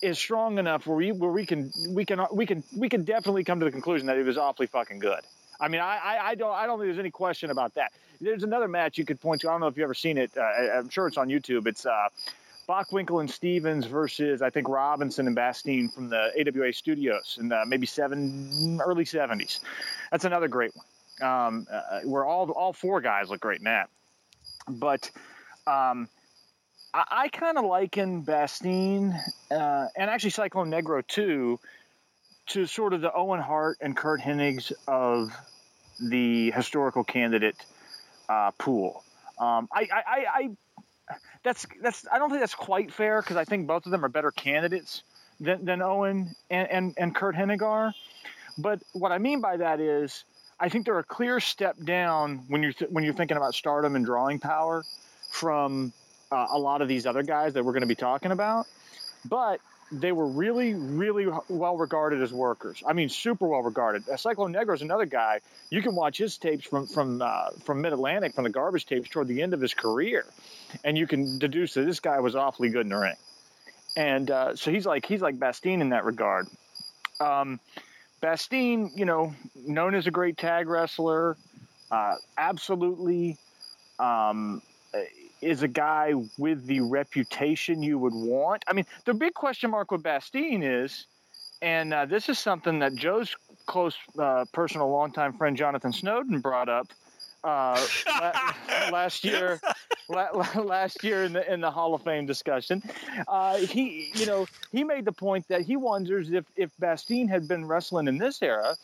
is strong enough where we where we can we can we can we can definitely come to the conclusion that he was awfully fucking good. I mean, I, I, I don't I don't think there's any question about that. There's another match you could point to. I don't know if you've ever seen it. Uh, I- I'm sure it's on YouTube. It's uh, Bockwinkel and Stevens versus I think Robinson and Bastien from the AWA studios in the maybe seven early seventies. That's another great one. Um, uh, where all all four guys look great in that. But um, I, I kind of liken Bastien uh, and actually Ciclon Negro too to sort of the Owen Hart and Curt Hennigs of the historical candidate uh, pool. Um, I, I, I, that's that's I don't think that's quite fair because I think both of them are better candidates than, than Owen and, and, and Curt Hennig are. But what I mean by that is I think they're a clear step down when you're th- when you're thinking about stardom and drawing power from uh, a lot of these other guys that we're going to be talking about. But they were really, really well regarded as workers. I mean, super well regarded. Uh, Ciclon Negro is another guy. You can watch his tapes from from uh, from Mid Atlantic, from the garbage tapes toward the end of his career, and you can deduce that this guy was awfully good in the ring. And uh, so he's like he's like Bastien in that regard. Um, Bastien, you know, known as a great tag wrestler, uh, absolutely. Um, is a guy with the reputation you would want. I mean, the big question mark with Bastien is, and uh, this is something that Joe's close uh, personal longtime friend Jonathan Snowden brought up uh, [LAUGHS] last year. last year in the in the Hall of Fame discussion, uh, he you know he made the point that he wonders if if Bastien had been wrestling in this era,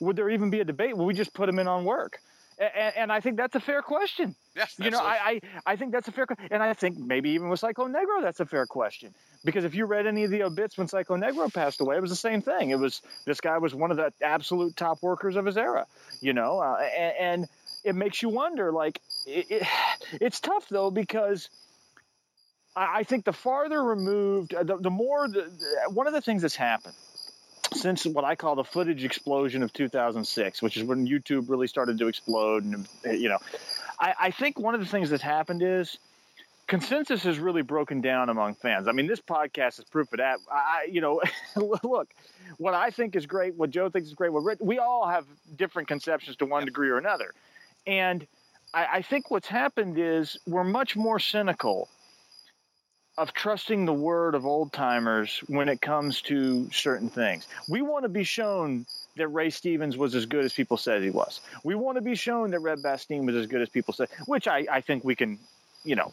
would there even be a debate? Would we just put him in on work? And, and I think that's a fair question. Yeah, you know, I, I, I think that's a fair question. And I think maybe even with Ciclon Negro, that's a fair question. Because if you read any of the obits when Ciclon Negro passed away, it was the same thing. It was this guy was one of the absolute top workers of his era, you know, uh, and, and, it makes you wonder. Like, it, it, it's tough though because I, I think the farther removed, uh, the, the more the, the, one of the things that's happened since what I call the footage explosion of 2006, which is when YouTube really started to explode, and you know, I, I think one of the things that's happened is consensus has really broken down among fans. I mean, this podcast is proof of that. I, you know, [LAUGHS] look, what I think is great, what Joe thinks is great, what we all have different conceptions to one degree or another, and I, I think what's happened is we're much more cynical of trusting the word of old timers when it comes to certain things. We want to be shown that Ray Stevens was as good as people said he was. We want to be shown that Red Bastien was as good as people said, which I, I think we can, you know,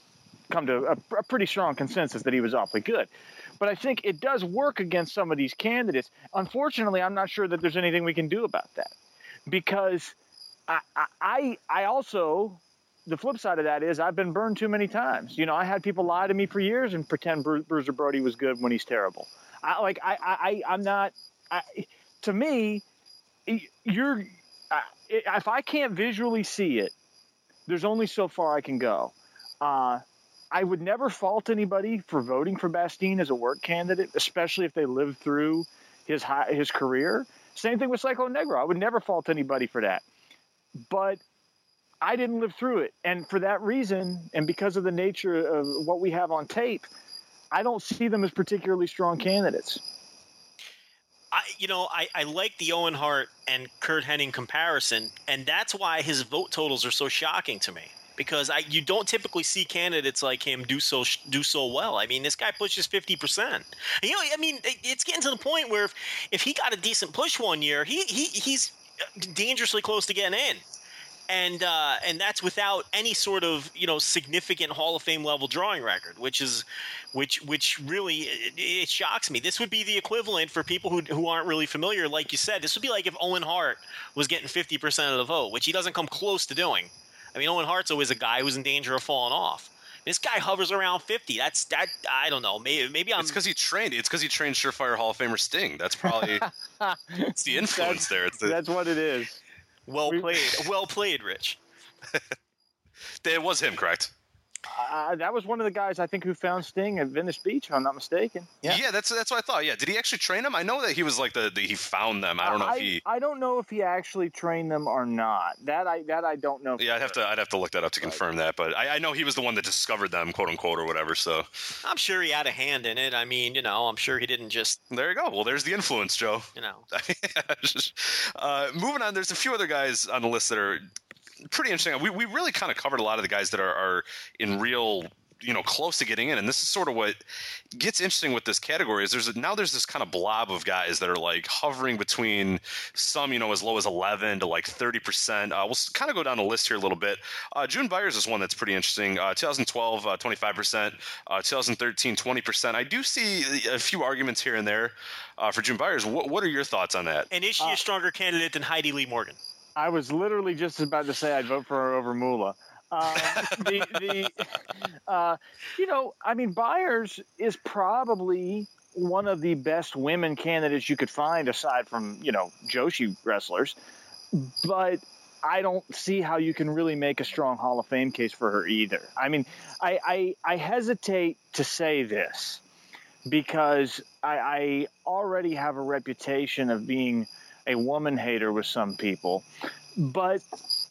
come to a, a pretty strong consensus that he was awfully good. But I think it does work against some of these candidates. Unfortunately, I'm not sure that there's anything we can do about that because I, I, I also the flip side of that is I've been burned too many times. You know, I had people lie to me for years and pretend Bru- Bruiser Brody was good when he's terrible. I like I I I'm not. I, to me, you're. if I can't visually see it, there's only so far I can go. Uh, I would never fault anybody for voting for Bastien as a work candidate, especially if they lived through his high, his career. Same thing with Ciclon Negro. I would never fault anybody for that. But I didn't live through it. And for that reason, and because of the nature of what we have on tape, I don't see them as particularly strong candidates. I, you know, I, I like the Owen Hart and Curt Hennig comparison, and that's why his vote totals are so shocking to me. Because I, you don't typically see candidates like him do so do so well. I mean, this guy pushes fifty percent. You know, I mean, it's getting to the point where if, if he got a decent push one year, he, he he's dangerously close to getting in and uh, and that's without any sort of you know significant Hall of Fame level drawing record, which is which which really it, it, shocks me. This would be the equivalent for people who who aren't really familiar, like you said. This would be like if Owen Hart was getting fifty percent of the vote, which he doesn't come close to doing. I mean, Owen Hart's always a guy who's in danger of falling off. This guy hovers around fifty. That's that. I don't know. Maybe maybe I'm. It's because he trained. It's because he trained Surefire Hall of Famer Sting. That's probably [LAUGHS] it's the influence that's, there. It's the, that's what it is. Well played. well played, Rich. [LAUGHS] it was him, correct? Uh, that was one of the guys I think who found Sting at Venice Beach, if I'm not mistaken. Yeah, yeah that's that's what I thought. Yeah, did he actually train them? I know that he was like the, the he found them. I don't know I, if he. I don't know if he actually trained them or not. That I that I don't know. Yeah, I'd have to I'd have to look that up to confirm that. But I, I know he was the one that discovered them, quote unquote, or whatever. So I'm sure he had a hand in it. I mean, you know, I'm sure he didn't just. There you go. Well, there's the influence, Joe. You know. [LAUGHS] uh, moving on, there's a few other guys on the list that are pretty interesting. We we really kind of covered a lot of the guys that are, are in real you know close to getting in. And this is sort of what gets interesting with this category is there's a, now there's this kind of blob of guys that are like hovering between some you know as low as 11 to like 30 percent. Uh, we'll kind of go down the list here a little bit. Uh, June Byers is one that's pretty interesting. Uh, 2012, 25 uh, percent. Uh, 2013, 20 percent. I do see a few arguments here and there uh, for June Byers. What, what are your thoughts on that? And is she a stronger candidate than Heidi Lee Morgan? I was literally just about to say I'd vote for her over Moolah. Um, [LAUGHS] the, the uh, you know, I mean, Byers is probably one of the best women candidates you could find aside from you know Joshi wrestlers, but I don't see how you can really make a strong Hall of Fame case for her either. I mean, I I, I hesitate to say this because I, I already have a reputation of being a woman hater with some people, but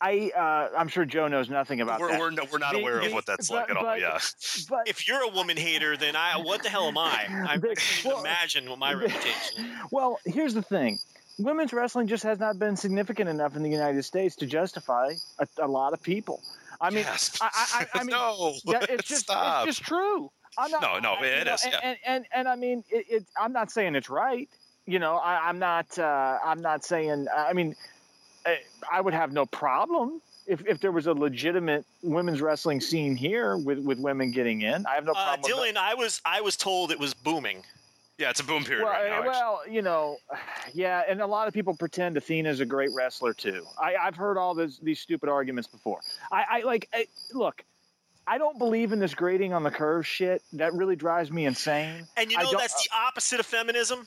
I uh, I'm sure Joe knows nothing about we're, that. We're, no, we're not aware of what that's but, like at all. Yeah. But if you're a woman hater, then I what the hell am I? I can't well, imagine what my reputation. [LAUGHS] Well, here's the thing. Women's wrestling just has not been significant enough in the United States to justify a, a lot of people. I mean, yes. I, I, I [LAUGHS] mean, no, it's just Stop. it's just true. I'm not, no, no, it know, is. And, and, and and I mean, it, it, I'm not saying it's right. You know, I, I'm not. Uh, I'm not saying. I mean, I would have no problem if, if there was a legitimate women's wrestling scene here with, with women getting in. I have no uh, problem. Uh, Dylan, I was I was told it was booming. Yeah, it's a boom period well, right now. Well, you know, yeah, and a lot of people pretend Athena's a great wrestler too. I, have heard all this, these stupid arguments before. I, I like, I, look, I don't believe in this grading on the curve shit. That really drives me insane. And you know that's the opposite of feminism.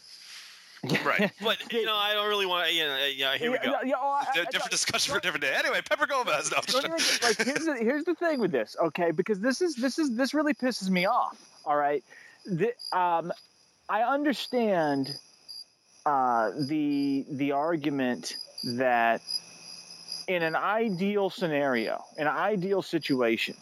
[LAUGHS] Right. But you know, I don't really want. You know, yeah. Here we go. Yeah, oh, I, different I, discussion for a different day. Anyway, Pepper Gomez. No, like here's the, here's the thing with this, okay? Because this is this is this really pisses me off. All right. The, um, I understand uh, the the argument that in an ideal scenario, in an ideal situation,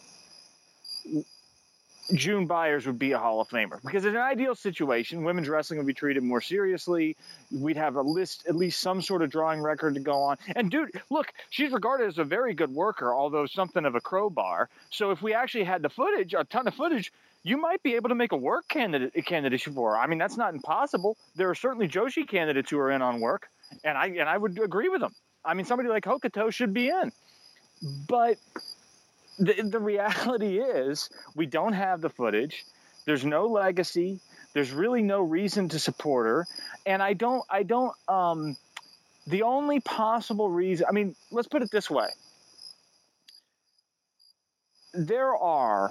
June Byers would be a Hall of Famer because in an ideal situation, women's wrestling would be treated more seriously. We'd have a list, at least some sort of drawing record to go on. And dude, look, she's regarded as a very good worker, although something of a crowbar. So if we actually had the footage, a ton of footage, you might be able to make a work candidate candidacy for her. I mean, that's not impossible. There are certainly Joshi candidates who are in on work, and I and I would agree with them. I mean, somebody like Hokuto should be in, but the, the reality is we don't have the footage. There's no legacy. There's really no reason to support her. And I don't, I don't, um, the only possible reason, I mean, let's put it this way. There are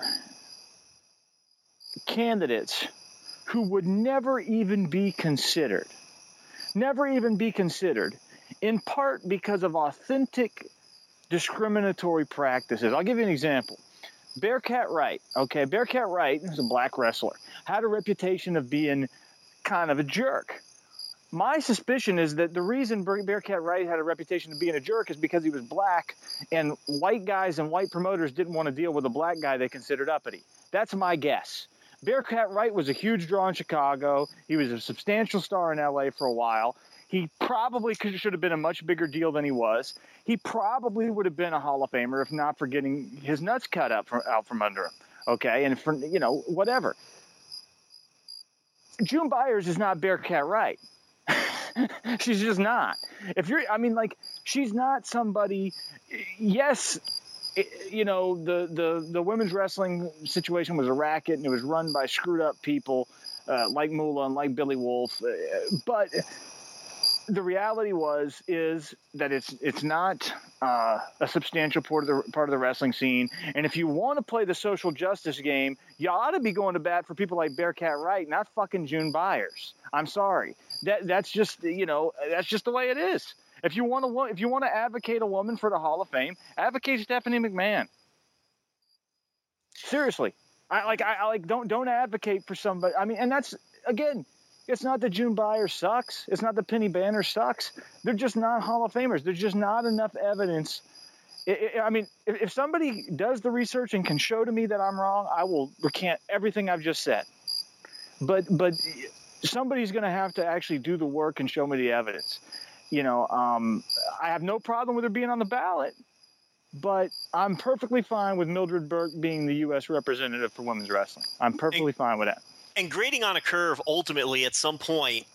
candidates who would never even be considered, never even be considered, in part because of authentic discriminatory practices. I'll give you an example. Bearcat Wright, okay, Bearcat Wright is a black wrestler, had a reputation of being kind of a jerk. My suspicion is that the reason Bearcat Wright had a reputation of being a jerk is because he was black, and white guys and white promoters didn't want to deal with a black guy they considered uppity. That's my guess. Bearcat Wright was a huge draw in Chicago. He was a substantial star in LA for a while. He probably could, should have been a much bigger deal than he was. He probably would have been a Hall of Famer if not for getting his nuts cut from, out from under him. Okay, and for you know whatever. June Byers is not Bearcat Wright. [LAUGHS] she's just not. If you're, I mean, like she's not somebody. Yes, you know the the the women's wrestling situation was a racket and it was run by screwed up people uh, like Moolah and like Billy Wolfe, uh, but the reality was is that it's it's not uh, a substantial part of the part of the wrestling scene. And if you want to play the social justice game, you ought to be going to bat for people like Bearcat Wright, not fucking June Byers. I'm sorry. That that's just you know that's just the way it is. If you want to if you want to advocate a woman for the Hall of Fame, advocate Stephanie McMahon. Seriously, I like I, I like don't don't advocate for somebody. I mean, and that's again it's not that June Byers sucks. It's not that Penny Banner sucks. They're just not Hall of Famers. There's just not enough evidence. It, it, I mean, if, if somebody does the research and can show to me that I'm wrong, I will recant everything I've just said. But but somebody's going to have to actually do the work and show me the evidence. You know, um, I have no problem with her being on the ballot. but I'm perfectly fine with Mildred Burke being the U.S. representative for women's wrestling. I'm perfectly fine with that. And grading on a curve ultimately at some point,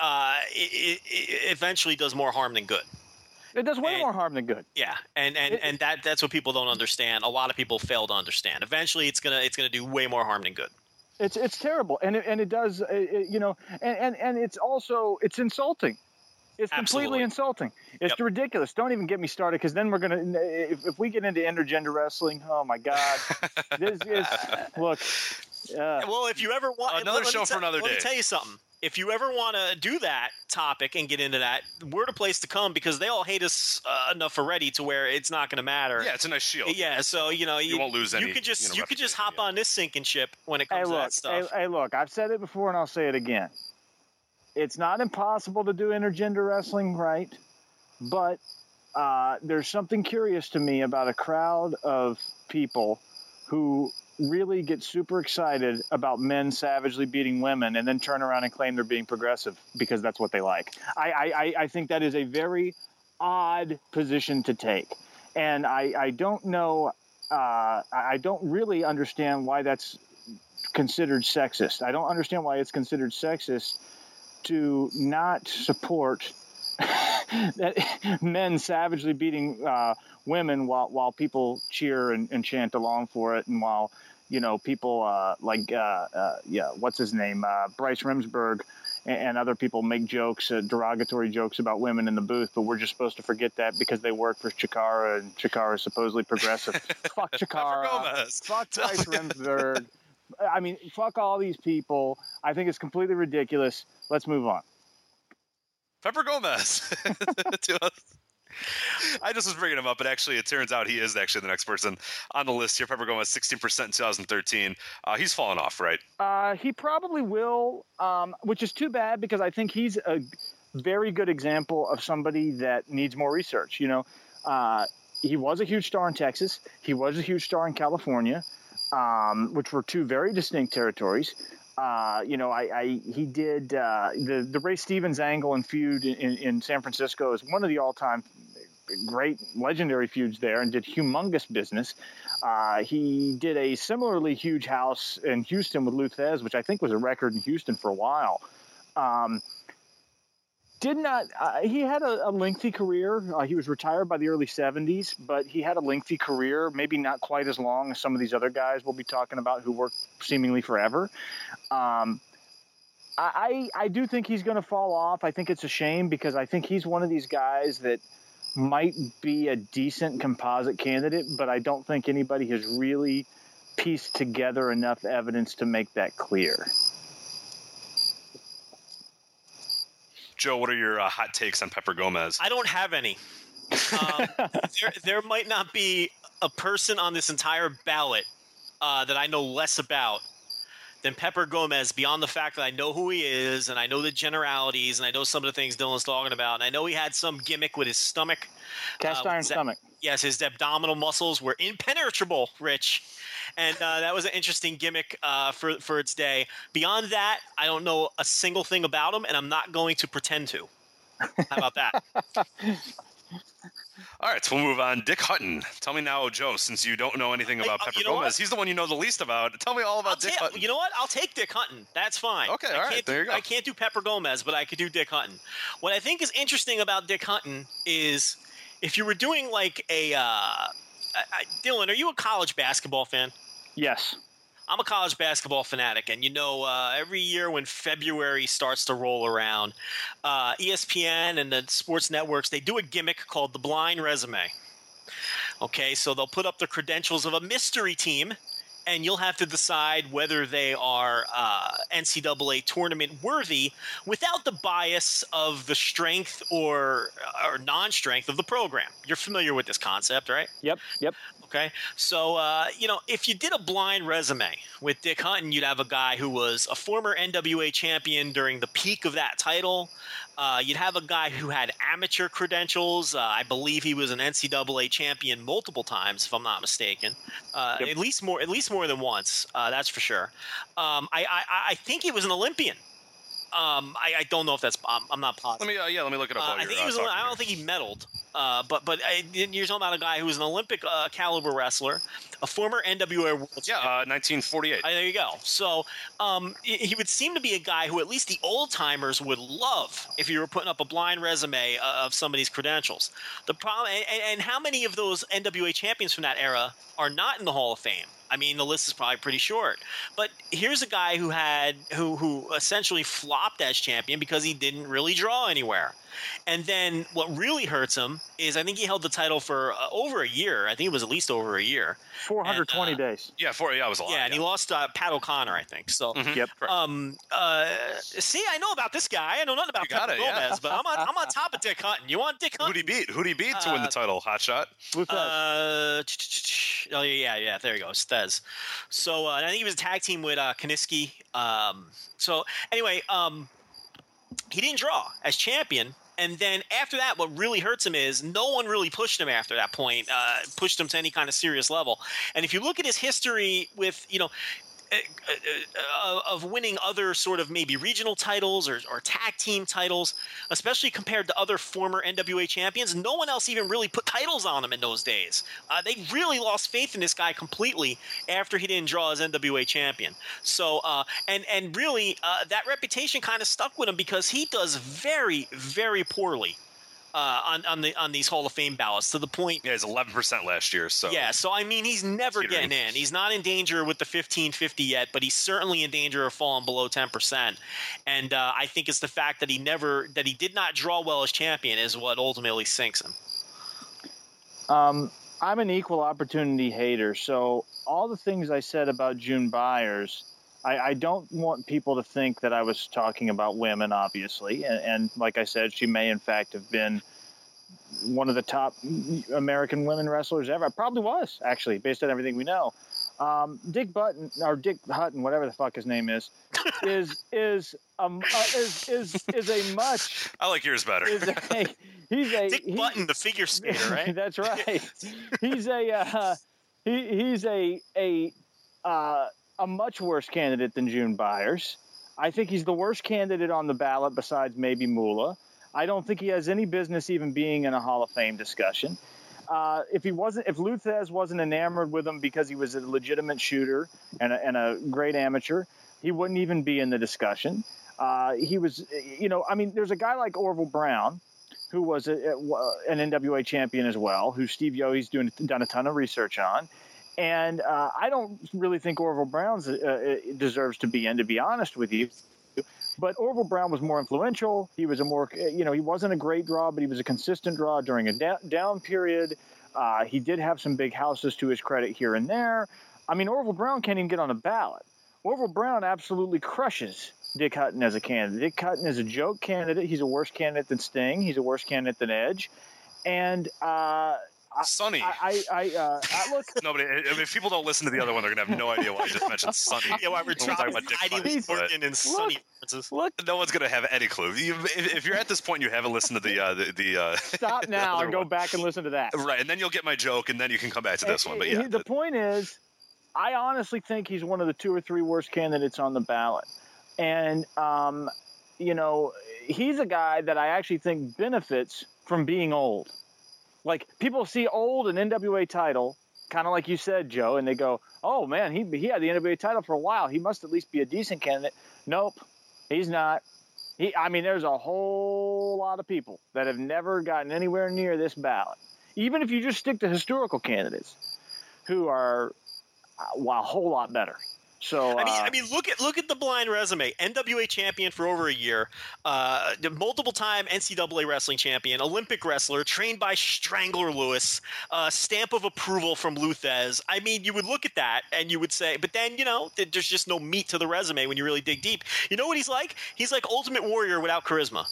uh, it, it, it eventually does more harm than good. It does way And- more harm than good. Yeah, and and, It- and that that's what people don't understand. A lot of people fail to understand. Eventually, it's gonna it's gonna do way more harm than good. It's it's terrible, and it, and it does, uh, it, you know, and, and and it's also it's insulting. It's completely Absolutely. insulting. It's Yep. ridiculous. Don't even get me started, because then we're gonna if, if we get into intergender wrestling, oh my god, [LAUGHS] this is look. Uh, Well, if you ever want Another let me show for tell- another let day. me tell you something. If you ever want to do that topic and get into that, we're the place to come because they all hate us uh, enough already to where it's not going to matter. Yeah, it's a nice shield. Yeah, so you know you, won't lose You could just you know, you could just hop yeah. on this sinking ship when it Hey, comes to look, that stuff. Hey, hey, look, I've said it before and I'll say it again. It's not impossible to do intergender wrestling right, but uh, there's something curious to me about a crowd of people who really get super excited about men savagely beating women and then turn around and claim they're being progressive because that's what they like. I, I, I- think that is a very odd position to take. And I, I don't know, uh, I I don't really understand why that's considered sexist. I don't understand why it's considered sexist to not support [LAUGHS] that men savagely beating uh, women while while people cheer and, and chant along for it, and while you know people uh, like uh, uh, yeah, what's his name, uh, Bryce Remsburg. And and other people make jokes, uh, derogatory jokes about women in the booth, but we're just supposed to forget that because they work for Chikara and Chikara is supposedly progressive. [LAUGHS] Fuck Chikara. Fuck Bryce Remsburg. I mean, fuck all these people. I think it's completely ridiculous. Let's move on. Pepper Gomez [LAUGHS] to us. I just was bringing him up, but actually, it turns out he is actually the next person on the list here. Pepper Gomez, 16% in 2013. Uh, he's fallen off, right? Uh, he probably will, um, which is too bad because I think he's a very good example of somebody that needs more research. You know, uh, he was a huge star in Texas. He was a huge star in California, um, which were two very distinct territories. Uh, you know, I, I he did uh, the the Ray Stevens angle and feud in, in, San Francisco is one of the all time great legendary feuds there and did humongous business. Uh, he did a similarly huge house in Houston with Lou Thesz, which I think was a record in Houston for a while. Um, did not uh, he had a, a lengthy career uh, he was retired by the early 70s but he had a lengthy career maybe not quite as long as some of these other guys we'll be talking about who worked seemingly forever um, I, I I do think he's going to fall off. I think it's a shame because I think he's one of these guys that might be a decent composite candidate, but I don't think anybody has really pieced together enough evidence to make that clear. Joe, what are your uh, hot takes on Pepper Gomez? I don't have any. Um, [LAUGHS] there, there might not be a person on this entire ballot uh, that I know less about than Pepper Gomez, beyond the fact that I know who he is and I know the generalities and I know some of the things Dylan's talking about. And I know he had some gimmick with his stomach. Cast Uh, iron that- stomach. Yes, his abdominal muscles were impenetrable, Rich, and uh, that was an interesting gimmick uh, for for its day. Beyond that, I don't know a single thing about him, and I'm not going to pretend to. How about that? [LAUGHS] All right, so we'll move on. Dick Hutton. Tell me now, Joe, since you don't know anything about uh, Pepper you know Gomez, what? he's the one you know the least about. Tell me all I'll about Dick ta- Hutton. you know what? I'll take Dick Hutton. That's fine. Okay, all right, there you go. I can't do Pepper Gomez, but I could do Dick Hutton. What I think is interesting about Dick Hutton is if you were doing like a uh, I, I, Dylan, are you a college basketball fan? Yes. I'm a college basketball fanatic, and you know, uh, every year when February starts to roll around, uh, ESPN and the sports networks they do a gimmick called the blind resume. Okay, so they'll put up the credentials of a mystery team, and you'll have to decide whether they are uh, NCAA tournament worthy without the bias of the strength or or non-strength of the program. You're familiar with this concept, right? Yep. Yep. Okay, so uh, you know if you did a blind resume with Dick Hutton, you'd have a guy who was a former NWA champion during the peak of that title. Uh, you'd have a guy who had amateur credentials. Uh, I believe he was an NCAA champion multiple times, if I'm not mistaken. Uh, Yep. At least more, at least more than once. Uh, that's for sure. Um, I, I, I think he was an Olympian. Um, I, I don't know if that's. I'm, I'm not positive. Let me, uh, yeah, let me look it up. Uh, I think he uh, was. I don't think he medaled. Uh, but but uh, you're talking about a guy who was an Olympic uh, caliber wrestler, a former NWA World Yeah, uh, 1948. uh, there you go. So um, he would seem to be a guy who at least the old timers would love if you were putting up a blind resume uh, of somebody's credentials. The problem, and, and how many of those NWA champions from that era are not in the Hall of Fame? I mean, the list is probably pretty short. But here's a guy who had who who essentially flopped as champion because he didn't really draw anywhere. And then what really hurts him is I think he held the title for uh, over a year. I think it was at least over a year. 420 And, uh, days. yeah, four. Yeah, it was a lot. Yeah, and he lost uh, Pat O'Connor, I think. So, Yep. um, uh, see, I know about this guy. I know nothing about You got Pepper it, yeah. Gomez, but I'm on, I'm on top of Dick Hutton. You want Dick Hutton? Who'd he Hutton? beat? Who'd he beat to win the Uh, title? Hot shot. Uh, oh yeah, yeah. There you go, So uh, I think he was a tag team with uh, Kaniski. Um, so anyway, um, he didn't draw as champion. And then after that, what really hurts him is no one really pushed him after that point, uh, pushed him to any kind of serious level. And if you look at his history with, you know, of winning other sort of maybe regional titles or, or tag team titles, especially compared to other former NWA champions. No one else even really put titles on him in those days. Uh, they really lost faith in this guy completely after he didn't draw as NWA champion. So, uh, and and really, uh, that reputation kind of stuck with him because he does very, very poorly. Uh, on on the on these Hall of Fame ballots to the point Yeah, he's 11 percent last year. So yeah, so I mean, he's never Teetering. getting in. He's not in danger with the 1550 yet, but he's certainly in danger of falling below 10%. And uh, I think it's the fact that he never, that he did not draw well as champion is what ultimately sinks him. Um, I'm an equal opportunity hater, so all the things I said about June Byers, I, I don't want people to think that I was talking about women, obviously. And, and like I said, she may in fact have been one of the top American women wrestlers ever. Probably was actually, based on everything we know. Um, Dick Button or Dick Hutton, whatever the fuck his name is, [LAUGHS] is is um uh, is is is a much I like yours better. is a he's a Dick he- Button, the figure skater, right? [LAUGHS] That's right. [LAUGHS] he's a uh, he, he's a a uh, a much worse candidate than June Byers. I think he's the worst candidate on the ballot besides maybe Moolah. I don't think he has any business even being in a Hall of Fame discussion. Uh, if he wasn't, if Lou Thesz wasn't enamored with him because he was a legitimate shooter and a, and a great amateur, he wouldn't even be in the discussion. Uh, he was, you know, I mean, there's a guy like Orville Brown, who was a, a- an NWA champion as well, who Steve Yohe's doing done a ton of research on. And uh, I don't really think Orville Brown uh, deserves to be in, to be honest with you. But Orville Brown was more influential. He was a more, you know, he wasn't a great draw, but he was a consistent draw during a da- down period. Uh, he did have some big houses to his credit here and there. I mean, Orville Brown can't even get on a ballot. Orville Brown absolutely crushes Dick Hutton as a candidate. Dick Hutton is a joke candidate. He's a worse candidate than Sting. He's a worse candidate than Edge. And uh, Sonny. I, I, I, uh, I look. [LAUGHS] Nobody. If if people don't listen to the other one, they're gonna have no idea why I just mentioned Sonny. [LAUGHS] Yeah, why we're talking about Dick Heidi Button, but Morgan and Sonny. Look, No one's gonna have any clue. You, if, if you're at this point, and you haven't listened to the uh, the, the uh, [LAUGHS] stop now other and go one. back and listen to that. right, and then you'll get my joke, and then you can come back to this one. But yeah, the point is, I honestly think he's one of the two or three worst candidates on the ballot, and um, you know, he's a guy that I actually think benefits from being old. Like people see old an NWA title, kind of like you said, Joe, and they go, "Oh man, he he had the NWA title for a while. He must at least be a decent candidate." Nope, he's not. He, I mean, there's a whole lot of people that have never gotten anywhere near this ballot. Even if you just stick to historical candidates, who are uh, well, a whole lot better. So I mean, uh, I mean, look at look at the blind resume. NWA champion for over a year, uh, multiple-time NCAA wrestling champion, Olympic wrestler, trained by Strangler Lewis, uh, stamp of approval from Lou Thesz. I mean, you would look at that and you would say, but then you know, there's just no meat to the resume when you really dig deep. You know what he's like? He's like Ultimate Warrior without charisma.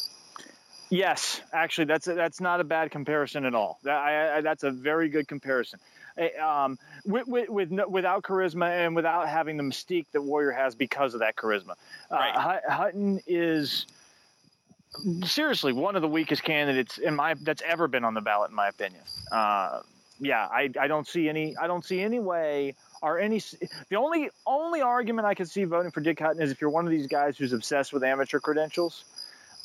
Yes, actually, that's a, that's not a bad comparison at all. That, I, I, that's a very good comparison. Eh, Um, with, with, with no, without charisma and without having the mystique that Warrior has because of that charisma. Right. Uh, Hut- Hutton is seriously one of the weakest candidates in my that's ever been on the ballot, in my opinion. Uh, yeah, I, I don't see any I don't see any way or any the only only argument I can see voting for Dick Hutton is if you're one of these guys who's obsessed with amateur credentials.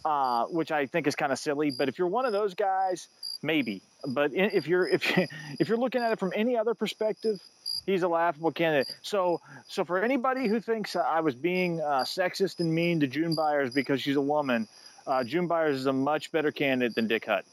uh, which I think is kind of silly. But if you're one of those guys, maybe. But if you're if [LAUGHS] if you're looking at it from any other perspective, he's a laughable candidate. So so for anybody who thinks I was being uh, sexist and mean to June Byers because she's a woman, uh, June Byers is a much better candidate than Dick Hutton.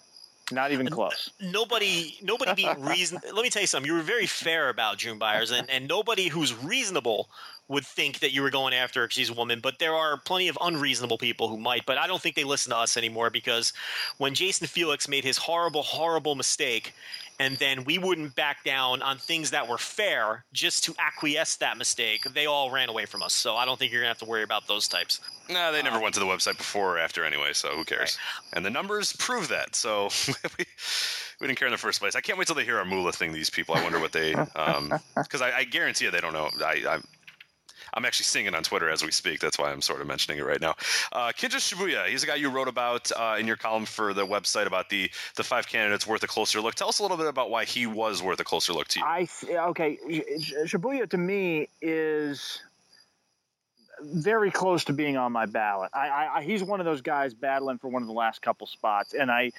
Not even close. Nobody, nobody being [LAUGHS] reason. let me tell you something. You were very fair about June Byers, and, and nobody who's reasonable would think that you were going after her because she's a woman. But there are plenty of unreasonable people who might. But I don't think they listen to us anymore because when Jason Felix made his horrible, horrible mistake, and then we wouldn't back down on things that were fair just to acquiesce that mistake, they all ran away from us. So I don't think you're gonna have to worry about those types. No, they never went to the website before or after anyway, so who cares? And the numbers prove that. So [LAUGHS] we, we didn't care in the first place. I can't wait till they hear our Moolah thing. These people, I wonder what they, [LAUGHS] because I, I guarantee you they don't know. I, I I'm actually seeing it on Twitter as we speak. That's why I'm sort of mentioning it right now. Uh, Kinji Shibuya, he's a guy you wrote about uh, in your column for the website about the the five candidates worth a closer look. Tell us a little bit about why he was worth a closer look to you. I okay, Shibuya to me is very close to being on my ballot. I, I, he's one of those guys battling for one of the last couple spots, and I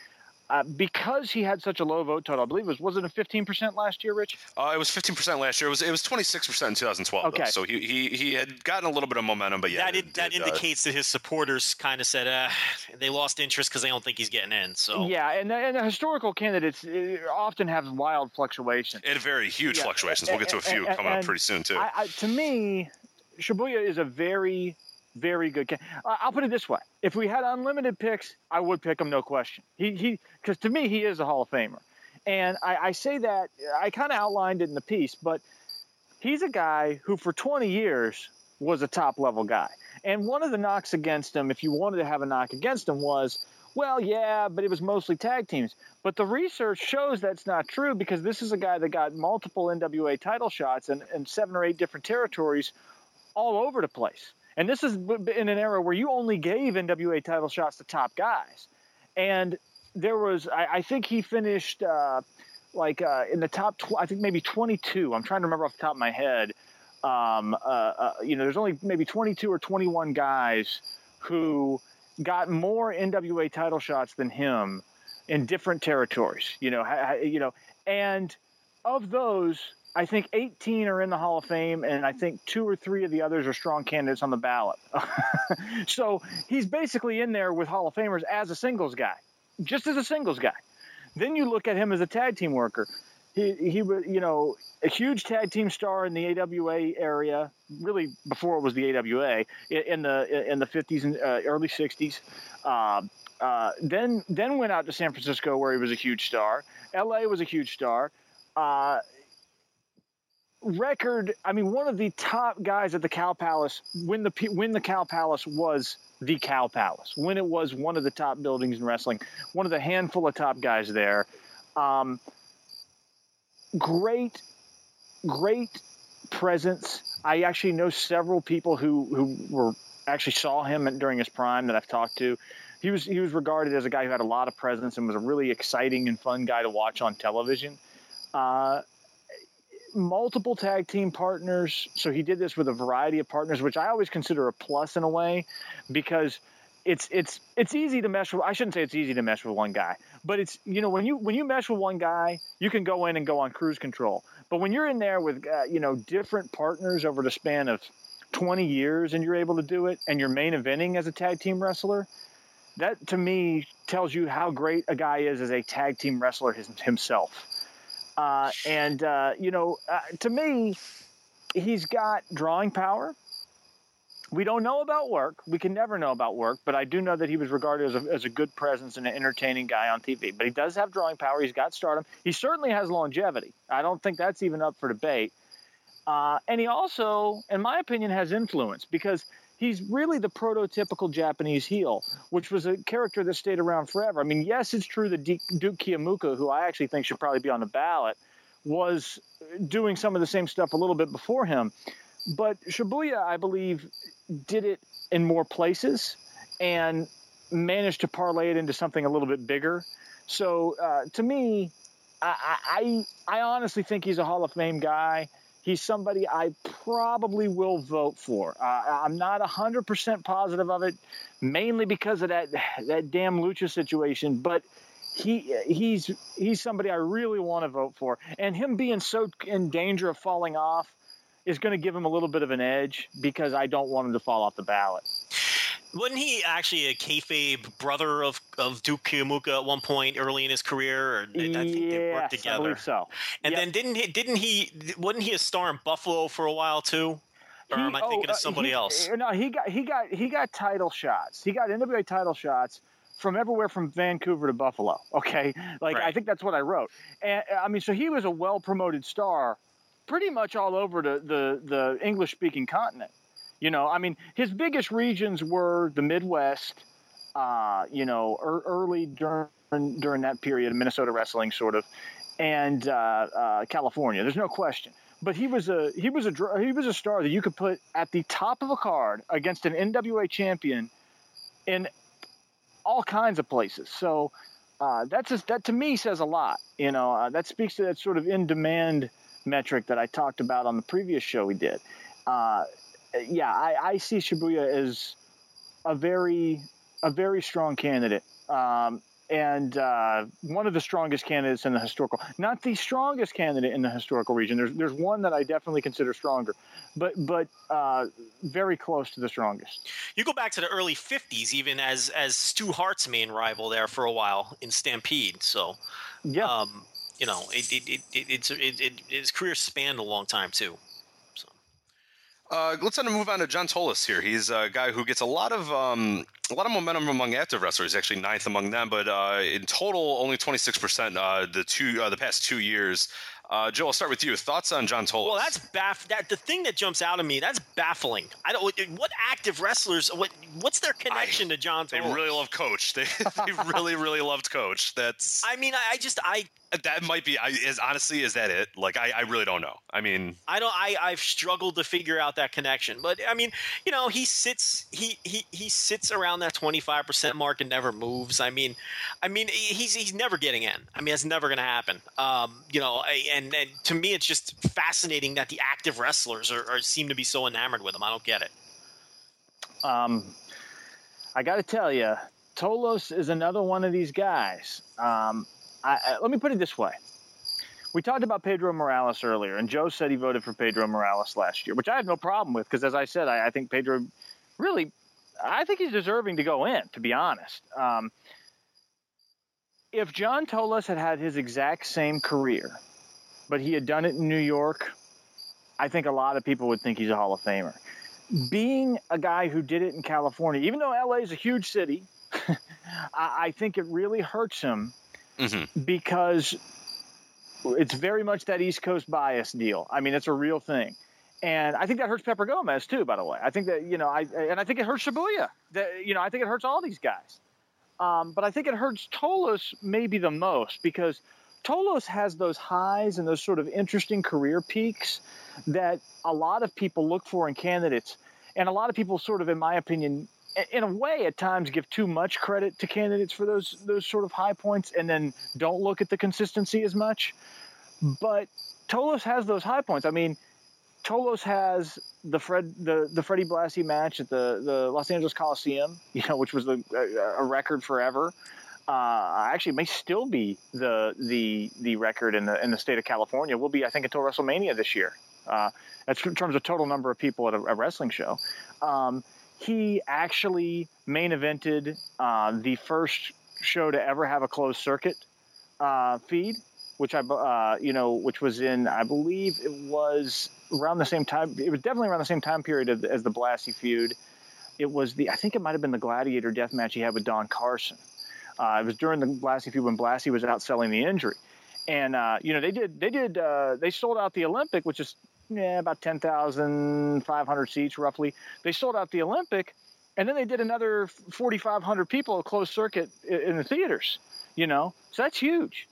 uh, because he had such a low vote total, I believe it was was it a fifteen percent last year, Rich? Uh, it was fifteen percent last year. It was it was twenty six percent in two thousand twelve. Okay, though. so he, he he had gotten a little bit of momentum, but yeah, that it, that it, uh, indicates uh, that his supporters kind of said uh, they lost interest because they don't think he's getting in. So yeah, and and the historical candidates uh, often have wild fluctuations. It very huge yeah. fluctuations. We'll get to a few and, coming and up pretty soon too. I, I, to me, Shibuya is a very very good. Uh, I'll put it this way: if we had unlimited picks, I would pick him, no question. He he, because to me, he is a Hall of Famer, and I, I say that I kind of outlined it in the piece, but he's a guy who for 20 years was a top level guy. And one of the knocks against him, if you wanted to have a knock against him, was, well, yeah, but it was mostly tag teams. But the research shows that's not true because this is a guy that got multiple NWA title shots in seven or eight different territories all over the place. And this is in an era where you only gave NWA title shots to top guys. And there was, I, I think he finished uh, like uh, in the top, tw- I think maybe 22. I'm trying to remember off the top of my head. Um, uh, uh you know, there's only maybe 22 or 21 guys who got more NWA title shots than him in different territories. You know, ha, you know, and of those, I think 18 are in the Hall of Fame, and I think two or three of the others are strong candidates on the ballot. [LAUGHS] so he's basically in there with Hall of Famers as a singles guy, just as a singles guy. Then you look at him as a tag team worker. He, he was, you know, a huge tag team star in the AWA area, really before it was the AWA, in the in the 50s and uh, early 60s. Uh, uh, then then went out to San Francisco where he was a huge star. LA was a huge star. Uh, record. I mean, one of the top guys at the Cow Palace when the when the Cow Palace was the Cow Palace, when it was one of the top buildings in wrestling, one of the handful of top guys there. Um, great, great presence. I actually know several people who who were actually saw him during his prime that I've talked to. He was he was regarded as a guy who had a lot of presence and was a really exciting and fun guy to watch on television. Uh, multiple tag team partners. So he did this with a variety of partners, which I always consider a plus in a way because it's it's it's easy to mesh with I shouldn't say it's easy to mesh with one guy, but it's you know when you when you mesh with one guy, you can go in and go on cruise control. But when you're in there with uh, you know different partners over the span of 20 years and you're able to do it and you're main eventing as a tag team wrestler, that to me tells you how great a guy is as a tag team wrestler his, himself. Uh, and, uh, you know, uh, to me, he's got drawing power. We don't know about work. We can never know about work, but I do know that he was regarded as a, as a good presence and an entertaining guy on TV. But he does have drawing power. He's got stardom. He certainly has longevity. I don't think that's even up for debate. Uh, and he also, in my opinion, has influence because – he's really the prototypical Japanese heel, which was a character that stayed around forever. I mean, yes, it's true that Duke Keomuka, who I actually think should probably be on the ballot, was doing some of the same stuff a little bit before him. But Shibuya, I believe, did it in more places and managed to parlay it into something a little bit bigger. So uh, to me, I, I, I honestly think he's a Hall of Fame guy. He's somebody I probably will vote for. Uh, I'm not 100% positive of it, mainly because of that that damn Lucha situation, but he he's he's somebody I really want to vote for. And him being so in danger of falling off is going to give him a little bit of an edge because I don't want him to fall off the ballot. Wasn't he actually a kayfabe brother of, of Duke Keomuka at one point early in his career? Or I think they worked together. I believe so. And Yep. then didn't he? Didn't he? Wasn't he a star in Buffalo for a while too? Or He- am I thinking oh, of uh, somebody he- else? No, he got he got he got title shots. He got NWA title shots from everywhere from Vancouver to Buffalo. Okay, like I think that's what I wrote. And I mean, so he was a well promoted star, pretty much all over the the, the English speaking continent. You know, I mean, his biggest regions were the Midwest. Uh, you know, er, early during during that period Minnesota wrestling, sort of, and uh, uh, California. There's no question. But he was a he was a he was a star that you could put at the top of a card against an NWA champion in all kinds of places. So uh, that's just, that to me says a lot. You know, uh, that speaks to that sort of in demand metric that I talked about on the previous show we did. Yeah, I, I see Shibuya as a very a very strong candidate. Um, and uh, one of the strongest candidates in the historical, not the strongest candidate in the historical region. There's there's one that I definitely consider stronger, but but uh, very close to the strongest. You go back to the early '50s, even as as Stu Hart's main rival there for a while in Stampede. So, Yeah, um, you know, it, it, it, it, it's it, it, his career spanned a long time too. Uh, let's then move on to John Tolos here. He's a guy who gets a lot of um, a lot of momentum among active wrestlers. He's actually, ninth among them, but uh, in total, only twenty six percent. Uh, the two uh, the past two years. Uh, Joe, I'll start with you. Thoughts on John Tolos? well, that's baff. That the thing that jumps out at me. That's baffling. I don't. What, active wrestlers? What what's their connection to John? they really love Coach. They, [LAUGHS] they really really loved Coach. That's I mean, I, I just I that might be. I, is honestly is that it? Like I, I really don't know. I mean, I don't. I I've struggled to figure out that connection. But I mean, you know, he sits he he he sits around that twenty five percent mark and never moves. I mean, I mean, he's he's never getting in. I mean, it's never going to happen. Um, you know, I- and and to me, it's just fascinating that the active wrestlers are, are seem to be so enamored with him. I don't get it. um, I got to tell you, Tolos is another one of these guys. Um, I, I, let me put it this way. We talked about Pedro Morales earlier, and Joe said he voted for Pedro Morales last year, which I have no problem with because, as I said, I, I think Pedro really, I think he's deserving to go in, to be honest. Um, if John Tolos had had his exact same career, but he had done it in New York, I think a lot of people would think he's a Hall of Famer. Being a guy who did it in California, even though LA is a huge city, [LAUGHS] I, I think it really hurts him mhm. because it's very much that East Coast bias deal. I mean, it's a real thing. And I think that hurts Pepper Gomez too, by the way. I think that, you know, I and I think it hurts Shibuya. That, you know, I think it hurts all these guys. Um, but I think it hurts Tolos maybe the most because Tolos has those highs and those sort of interesting career peaks that a lot of people look for in candidates. And a lot of people sort of, in my opinion, in a way at times give too much credit to candidates for those those sort of high points and then don't look at the consistency as much. But Tolos has those high points. I mean, Tolos has the Fred the the Freddie Blassie match at the the Los Angeles Coliseum, [LAUGHS] you know, which was a, a, a record forever. Uh, actually, may still be the the the record in the in the state of California. Will be, I think, until WrestleMania this year. Uh, that's in terms of total number of people at a, a wrestling show. Um, he actually main evented uh, the first show to ever have a closed circuit uh, feed, which I, uh, you know, which was in, I believe it was around the same time. It was definitely around the same time period as, as the Blassie feud. It was the, I think it might have been the Gladiator death match he had with Don Carson. Uh, it was during the Blassie feud when Blassie was out selling the injury, and uh, you know they did, they did, uh, they sold out the Olympic, which is yeah, about 10,500 seats roughly. They sold out the Olympic, and then they did another 4,500 people a closed circuit in the theaters. You know, so that's huge.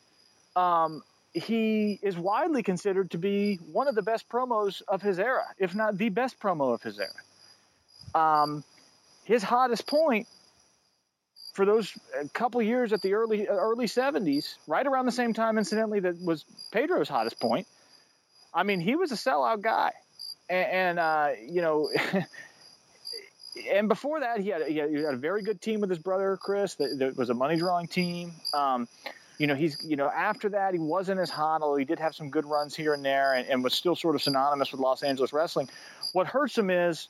Um, he is widely considered to be one of the best promos of his era, if not the best promo of his era. Um, his hottest point for those uh, couple years at the early early 70s, right around the same time, incidentally, that was Pedro's hottest point, I mean, he was a sellout guy, and, and uh, you know. [LAUGHS] and before that, he had, he had, he had a very good team with his brother Chris. That, that was a money drawing team. Um, you know, he's you know after that he wasn't as hot, although he did have some good runs here and there, and, and was still sort of synonymous with Los Angeles wrestling. What hurts him is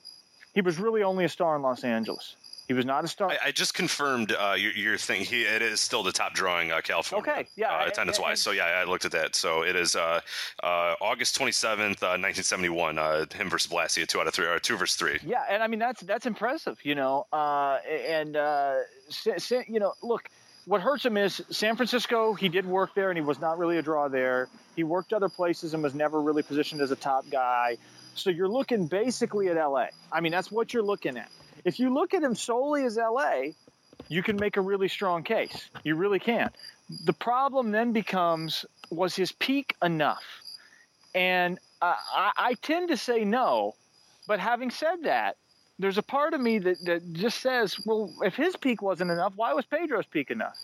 he was really only a star in Los Angeles. He was not a star. I, I just confirmed uh, your, your thing. He it is still the top drawing uh, California. Okay, yeah, uh, attendance wise. So yeah, I looked at that. So it is uh, uh, August twenty seventh, uh, nineteen seventy one. him versus Blassie, two out of three, or two versus three. Yeah, and I mean that's that's impressive, you know. and you know, look, what hurts him is San Francisco. He did work there, and he was not really a draw there. He worked other places and was never really positioned as a top guy. So you're looking basically at LA. I mean, that's what you're looking at. If you look at him solely as LA, you can make a really strong case. You really can. The problem then becomes was his peak enough? And uh, I, I tend to say no. But having said that, there's a part of me that, that just says, well, if his peak wasn't enough, why was Pedro's peak enough?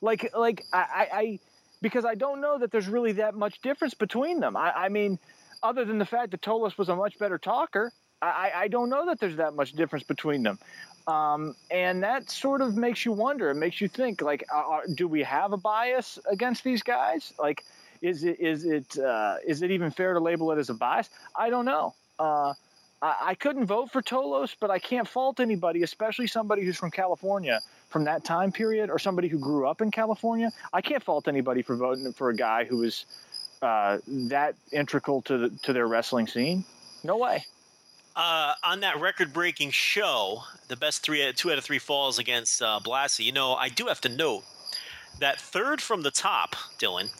Like, like I, I because I don't know that there's really that much difference between them. I, I mean, other than the fact that Tolos was a much better talker, I, I don't know that there's that much difference between them. Um, and that sort of makes you wonder. It makes you think, like, uh, do we have a bias against these guys? Like, is it is it uh, is it even fair to label it as a bias? I don't know. Uh, I, I, couldn't vote for Tolos, but I can't fault anybody, especially somebody who's from California from that time period, or somebody who grew up in California. I can't fault anybody for voting for a guy who was uh, that integral to the, to their wrestling scene. No way uh, on that record-breaking show, the best three, two out of three falls against uh, Blassie. You know, I do have to note that third from the top, Dylan,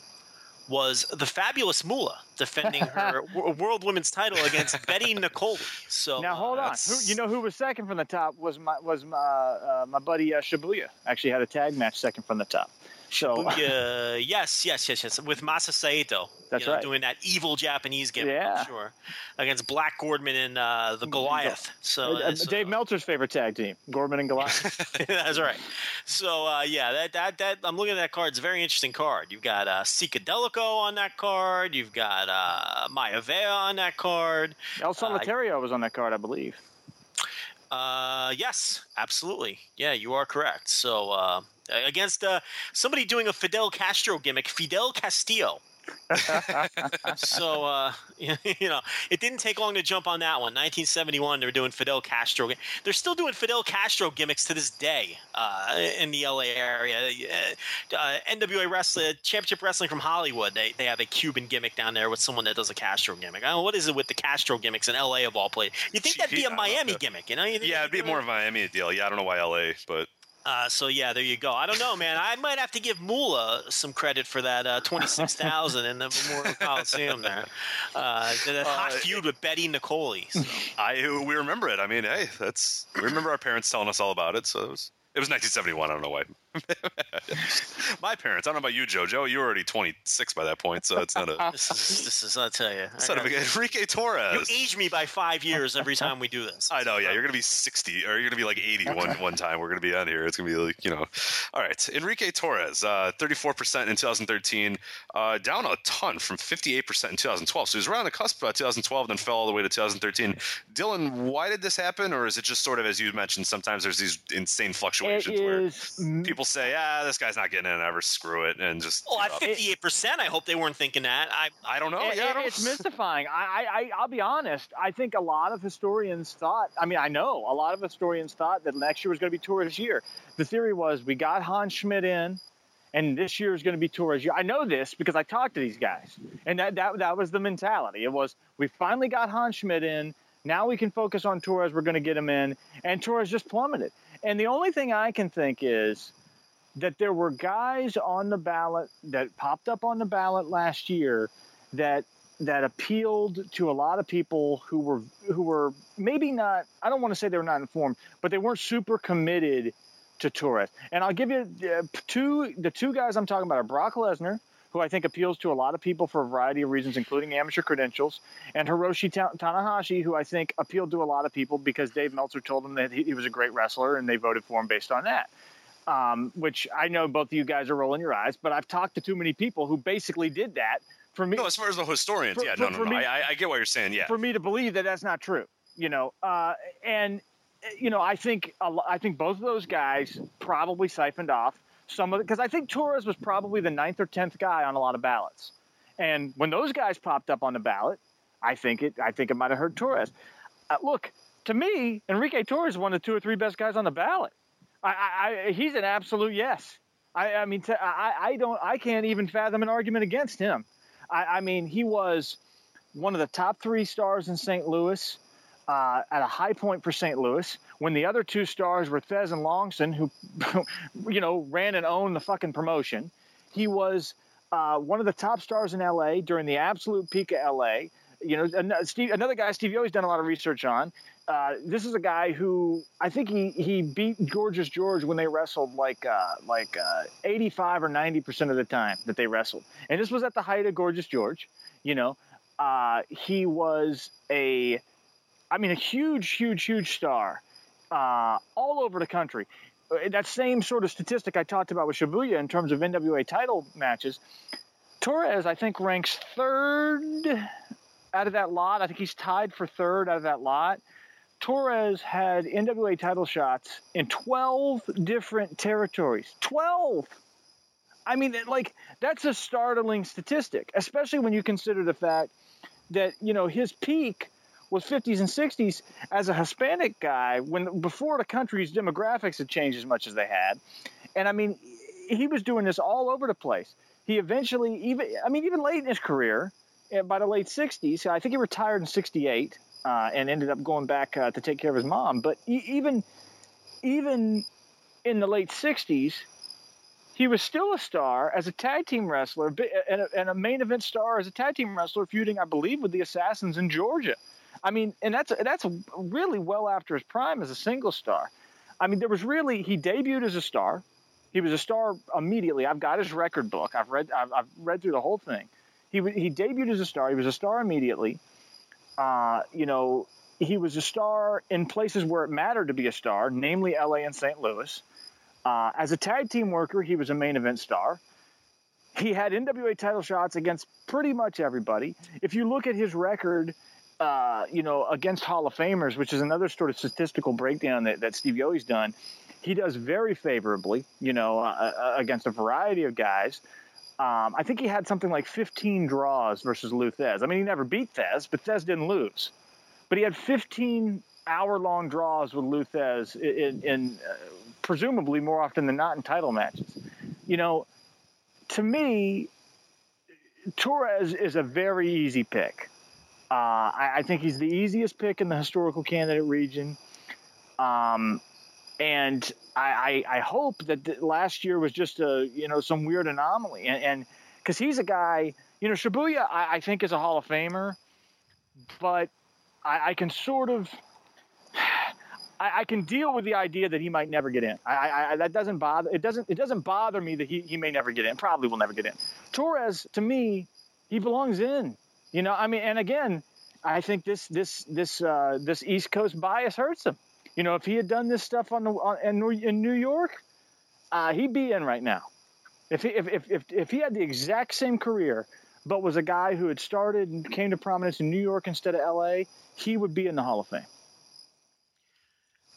was the fabulous Moolah defending her [LAUGHS] world women's title against [LAUGHS] Betty Niccoli. So now hold on, who, you know who was second from the top was my was my uh, my buddy uh, Shibuya. Actually had a tag match second from the top. So uh, [LAUGHS] yes, yes, yes, yes, with Masa Saito. That's you know, right. Doing that evil Japanese gimmick, yeah. I'm sure, against Black Gordman and uh, the Goliath. So uh, Dave Meltzer's favorite tag team, Gordman and Goliath. [LAUGHS] That's right. So uh, yeah, that that that I'm looking at that card. It's a very interesting card. You've got uh, Delico on that card. You've got uh, Maivia on that card. El Solitario was on that card, I believe. Uh, yes, absolutely. Yeah, you are correct. So uh, against uh, somebody doing a Fidel Castro gimmick, Fidel Castillo. [LAUGHS] so uh, [LAUGHS] you know, it didn't take long to jump on that one. 1971, they were doing Fidel Castro. They're still doing Fidel Castro gimmicks to this day uh, in the LA area. Uh, NWA Wrestling, Championship Wrestling from Hollywood, they, they have a Cuban gimmick down there with someone that does a Castro gimmick. I don't know what is it with the Castro gimmicks in LA of all places. You think that'd be a Miami gimmick, you know? You yeah, it'd be more of a Miami deal. Yeah, I don't know why LA, but uh, so yeah, there you go. I don't know, man. I might have to give Moolah some credit for that uh, twenty six thousand in the Memorial Coliseum there. Uh, that hot uh, feud with Betty Niccoli. So. I we remember it. I mean, hey, that's we remember our parents telling us all about it. So it was it was 1971. I don't know why. [LAUGHS] My parents. I don't know about you, JoJo. You were already 26 by that point, so it's not a. [LAUGHS] this is. This is. I'll tell you. Son of Enrique Torres. You age me by five years every time we do this. I know. Yeah, you're gonna be 60, or you're gonna be like 80 one one time. We're gonna be on here. It's gonna be like you know. All right, Enrique Torres, uh, 34% in 2013, uh, down a ton from 58% in 2012. So he was right on the cusp of 2012, then fell all the way to 2013. Dylan, why did this happen, or is it just sort of as you mentioned? Sometimes there's these insane fluctuations situations where people say, "Ah, this guy's not getting in ever. Screw it," and just. Oh, at fifty-eight percent, I hope they weren't thinking that. I I don't know. It, yeah, it, don't... it's [LAUGHS] mystifying. I, I I'll be honest. I think a lot of historians thought. I mean, I know a lot of historians thought that next year was going to be Torres' year. The theory was we got Hans Schmidt in and this year is going to be Torres' year. I know this because I talked to these guys, and that, that that was the mentality. It was we finally got Hans Schmidt in. Now we can focus on Torres. We're going to get him in, and Torres just plummeted. And the only thing I can think is that there were guys on the ballot that popped up on the ballot last year that that appealed to a lot of people who were who were maybe not I don't want to say they were not informed, but they weren't super committed to Torres. And I'll give you uh, two the two guys I'm talking about are Brock Lesnar, who I think appeals to a lot of people for a variety of reasons, including amateur credentials, and Hiroshi Tanahashi, who I think appealed to a lot of people because Dave Meltzer told him that he, he was a great wrestler, and they voted for him based on that. Um, which I know both of you guys are rolling your eyes, but I've talked to too many people who basically did that for me, No, as far as the historians, For- yeah, for- no, no, no. me- I, I- I get what you're saying. Yeah, for me to believe that that's not true. You know, uh, and you know, I think I think both of those guys probably siphoned off some of it because I think Torres was probably the ninth or tenth guy on a lot of ballots, and when those guys popped up on the ballot, I think it I think it might have hurt Torres. Uh, look, to me, Enrique Torres is one of the two or three best guys on the ballot. I, I, he's an absolute yes. I, I mean, to, I, I don't, I can't even fathom an argument against him. I, I mean, he was one of the top three stars in St. Louis uh, at a high point for St. Louis when the other two stars were Thesz and Longson, who, [LAUGHS] you know, ran and owned the fucking promotion. He was uh, one of the top stars in LA during the absolute peak of LA. You know, another guy Steve Yohe's done a lot of research on. Uh, this is a guy who I think he, he beat Gorgeous George when they wrestled like uh, like uh, 85 or 90 percent of the time that they wrestled, and this was at the height of Gorgeous George. You know, uh, he was a, I mean, a huge, huge, huge star uh, all over the country. That same sort of statistic I talked about with Shibuya in terms of NWA title matches, Torres I think ranks third out of that lot. I think he's tied for third out of that lot. Torres had NWA title shots in 12 different territories. 12! I mean, like, that's a startling statistic, especially when you consider the fact that, you know, his peak was 50s and 60s as a Hispanic guy when before the country's demographics had changed as much as they had. And I mean, he was doing this all over the place. He eventually, even, I mean, even late in his career, uh, by the late 60s, I think he retired in 68 uh, and ended up going back uh, to take care of his mom. But e- even even in the late 60s, he was still a star as a tag team wrestler and a, and a main event star as a tag team wrestler, feuding, I believe, with the Assassins in Georgia. I mean, and that's that's really well after his prime as a single star. I mean, there was really he debuted as a star. He was a star immediately. I've got his record book. I've read I've, I've read through the whole thing. He he debuted as a star. He was a star immediately. Uh, you know, he was a star in places where it mattered to be a star, namely LA and St. Louis. Uh, as a tag team worker, he was a main event star. He had NWA title shots against pretty much everybody. If you look at his record, uh, you know, against Hall of Famers, which is another sort of statistical breakdown that, that Steve Yohe's done, he does very favorably, you know, uh, uh, against a variety of guys. Um, I think he had something like 15 draws versus Lou Thesz. I mean, he never beat Thesz, but Thesz didn't lose. But he had 15 hour-long draws with Lou Thesz in, in uh, presumably more often than not in title matches. You know, to me, Torres is a very easy pick. Uh, I, I think he's the easiest pick in the historical candidate region. Um, and I, I, I hope that the, last year was just a you know some weird anomaly, and because he's a guy, you know, Shibuya, I, I think is a Hall of Famer, but I, I can sort of. I, I can deal with the idea that he might never get in. I, I, that doesn't bother. It doesn't. It doesn't bother me that he, he may never get in. Probably will never get in. Torres, to me, he belongs in. You know, I mean, and again, I think this this this uh, this East Coast bias hurts him. You know, if he had done this stuff on the on, in, New- York, uh, he'd be in right now. If he if, if if if he had the exact same career, but was a guy who had started and came to prominence in New York instead of L.A., he would be in the Hall of Fame.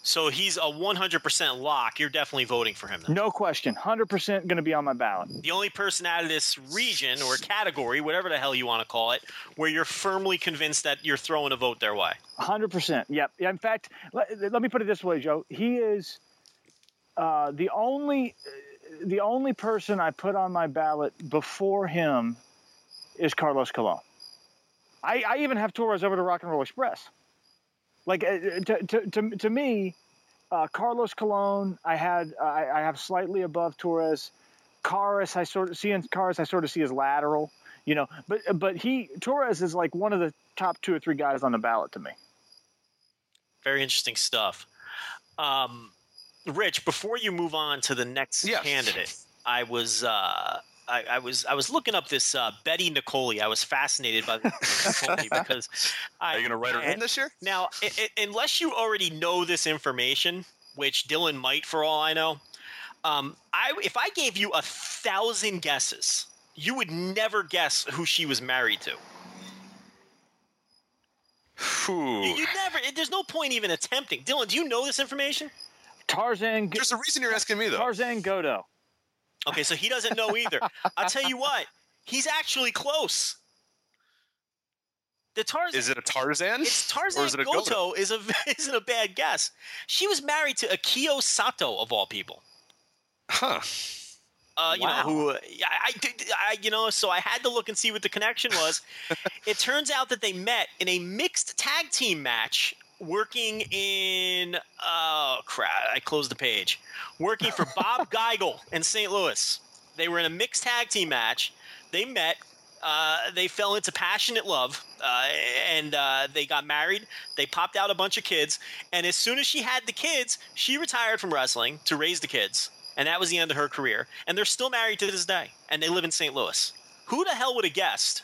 So he's a 100% lock. You're definitely voting for him. Then. No question, hundred percent going to be on my ballot. The only person out of this region or category, whatever the hell you want to call it, where you're firmly convinced that you're throwing a vote their way. Hundred percent. Yep. In fact, let, let me put it this way, Joe. He is uh, the only the only person I put on my ballot before him is Carlos Colon. I, I even have Torres over to Rock and Roll Express. Like uh, to, to, to, to me, uh, Carlos Colon, I had I, I have slightly above Torres. Caris, I sort of see in Caris, I sort of see as lateral, you know. But but he Torres is like one of the top two or three guys on the ballot to me. Very interesting stuff. Um, Rich, before you move on to the next Yes. candidate, I was uh, I, I was I was looking up this uh, Betty Niccoli. I was fascinated by Niccoli [LAUGHS] because I, Are you going to write her in this year? Now, i i unless you already know this information, which Dylan might, for all I know, um, I if I gave you a thousand guesses, you would never guess who she was married to. Whew. You, you never. There's no point even attempting. Dylan, do you know this information? Tarzan. There's a reason you're asking me though. Tarzan Goto. Okay, so he doesn't know either. I'll tell you what. He's actually close. The Tarzan. Is it a Tarzan? It's Tarzan or is it a Goto is a [LAUGHS] isn't a bad guess. She was married to Akio Sato of all people. Huh. Uh, you Wow. know who? I, I, I, you know, so I had to look and see what the connection was. [LAUGHS] it turns out that they met in a mixed tag team match, working in. Oh crap! I closed the page. Working for [LAUGHS] Bob Geigel in St. Louis. They were in a mixed tag team match. They met. Uh, they fell into passionate love, uh, and uh, they got married. They popped out a bunch of kids, and as soon as she had the kids, she retired from wrestling to raise the kids, and that was the end of her career. And they're still married to this day, and they live in St. Louis. Who the hell would have guessed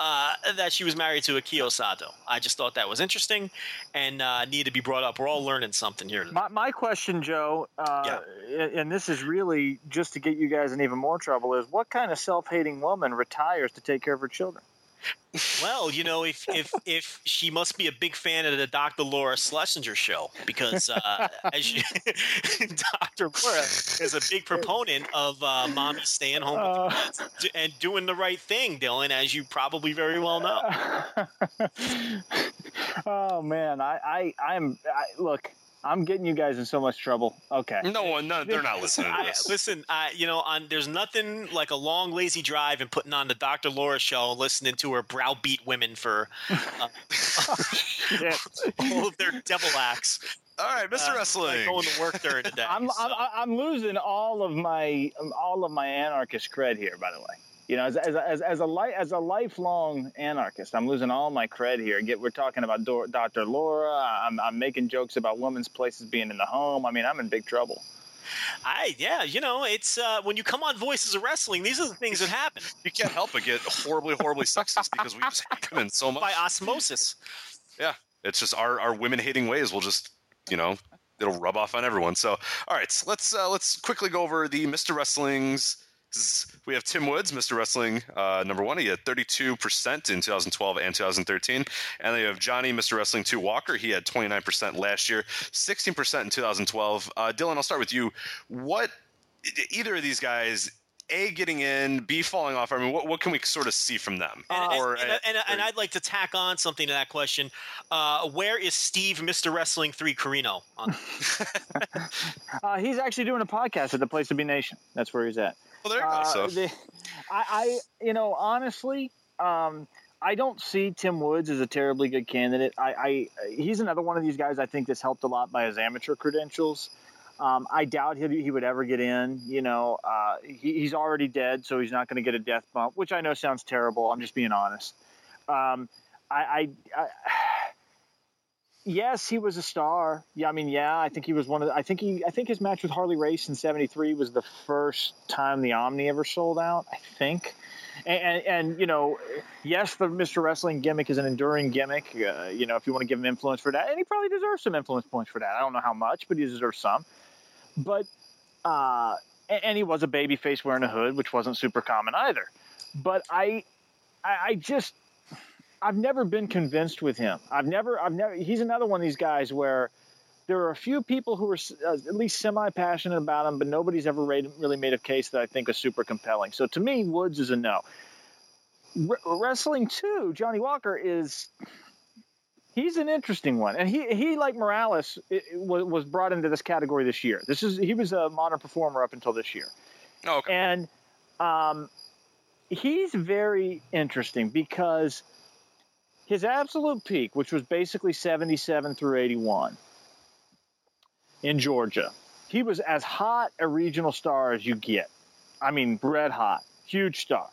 uh, that she was married to Akio Sato? I just thought that was interesting and uh, needed to be brought up. We're all learning something here. My, my question, Joe, uh, and this is really just to get you guys in even more trouble, is what kind of self-hating woman retires to take care of her children? Well, you know, if if if she must be a big fan of the Dr. Laura Schlesinger show, because uh, as you, [LAUGHS] Dr. Laura is a big proponent of uh, mommy staying home with the kids and doing the right thing, Dylan, as you probably very well know. [LAUGHS] oh man, I, I, I'm I, look. I'm getting you guys in so much trouble. Okay. No one, no, they're not listening to I, listen, I, you know, on there's nothing like a long lazy drive and putting on the Dr. Laura show and listening to her browbeat women for uh, [LAUGHS] [LAUGHS] all of their devil acts. All right, Mr. Uh, Wrestling. like going to work during the day. I'm, so- I'm I'm losing all of my all of my anarchist cred here. By the way, you know, as as as, as a li- as a lifelong anarchist, I'm losing all my cred here. Get we're talking about Dor- Dr. Laura. I'm I'm making jokes about women's places being in the home. I mean, I'm in big trouble. I yeah, you know, it's uh, when you come on Voices of Wrestling, these are the things that happen [LAUGHS] you can't help but get horribly, horribly sexist because we just hate in so much. by osmosis. Yeah, it's just our, our women hating ways will just you know it'll rub off on everyone. So all right, so let's uh, let's quickly go over the Mr. Wrestling's. We have Tim Woods, Mr. Wrestling uh, number one. He had 32% in 2012 and 2013. And they have Johnny, Mr. Wrestling 2 Walker. He had 29% last year, 16% in 2012. Uh, Dylan, I'll start with you. What, either of these guys, A, getting in, B, falling off? I mean, what, what can we sort of see from them? And, or, and, and, and, and I'd like to tack on something to that question. Uh, where is Steve, Mr. Wrestling 3 Carino? On [LAUGHS] [LAUGHS] Uh, he's actually doing a podcast at the Place to Be Nation. That's where he's at. Well, there you go. Uh, So. the- I, I, you know, honestly, um, I don't see Tim Woods as a terribly good candidate. I, I, he's another one of these guys I think that's helped a lot by his amateur credentials. Um, I doubt he, he would ever get in. You know, uh, he, he's already dead, so he's not going to get a death bump, which I know sounds terrible. I'm just being honest. Um, I, I, I yes, he was a star. Yeah, I mean, yeah, I think he was one of. The, I think he. I think his match with Harley Race in '73 was the first time the Omni ever sold out. I think. And, and, and you know, yes, the Mr. Wrestling gimmick is an enduring gimmick. Uh, you know, if you want to give him influence for that, and he probably deserves some influence points for that. I don't know how much, but he deserves some. But uh, and, and he was a baby face wearing a hood, which wasn't super common either. But I, I, I just I've never been convinced with him. I've never, I've never. He's another one of these guys where there are a few people who are uh, at least semi-passionate about him, but nobody's ever really made a case that I think is super compelling. So to me, Woods is a no. Wrestling too, Johnny Walker is. He's an interesting one, and he he like Morales was was brought into this category this year. This is he was a modern performer up until this year. Oh, okay. And um, he's very interesting because his absolute peak, which was basically 77 through 81 in Georgia, he was as hot a regional star as you get. I mean, red hot, huge star.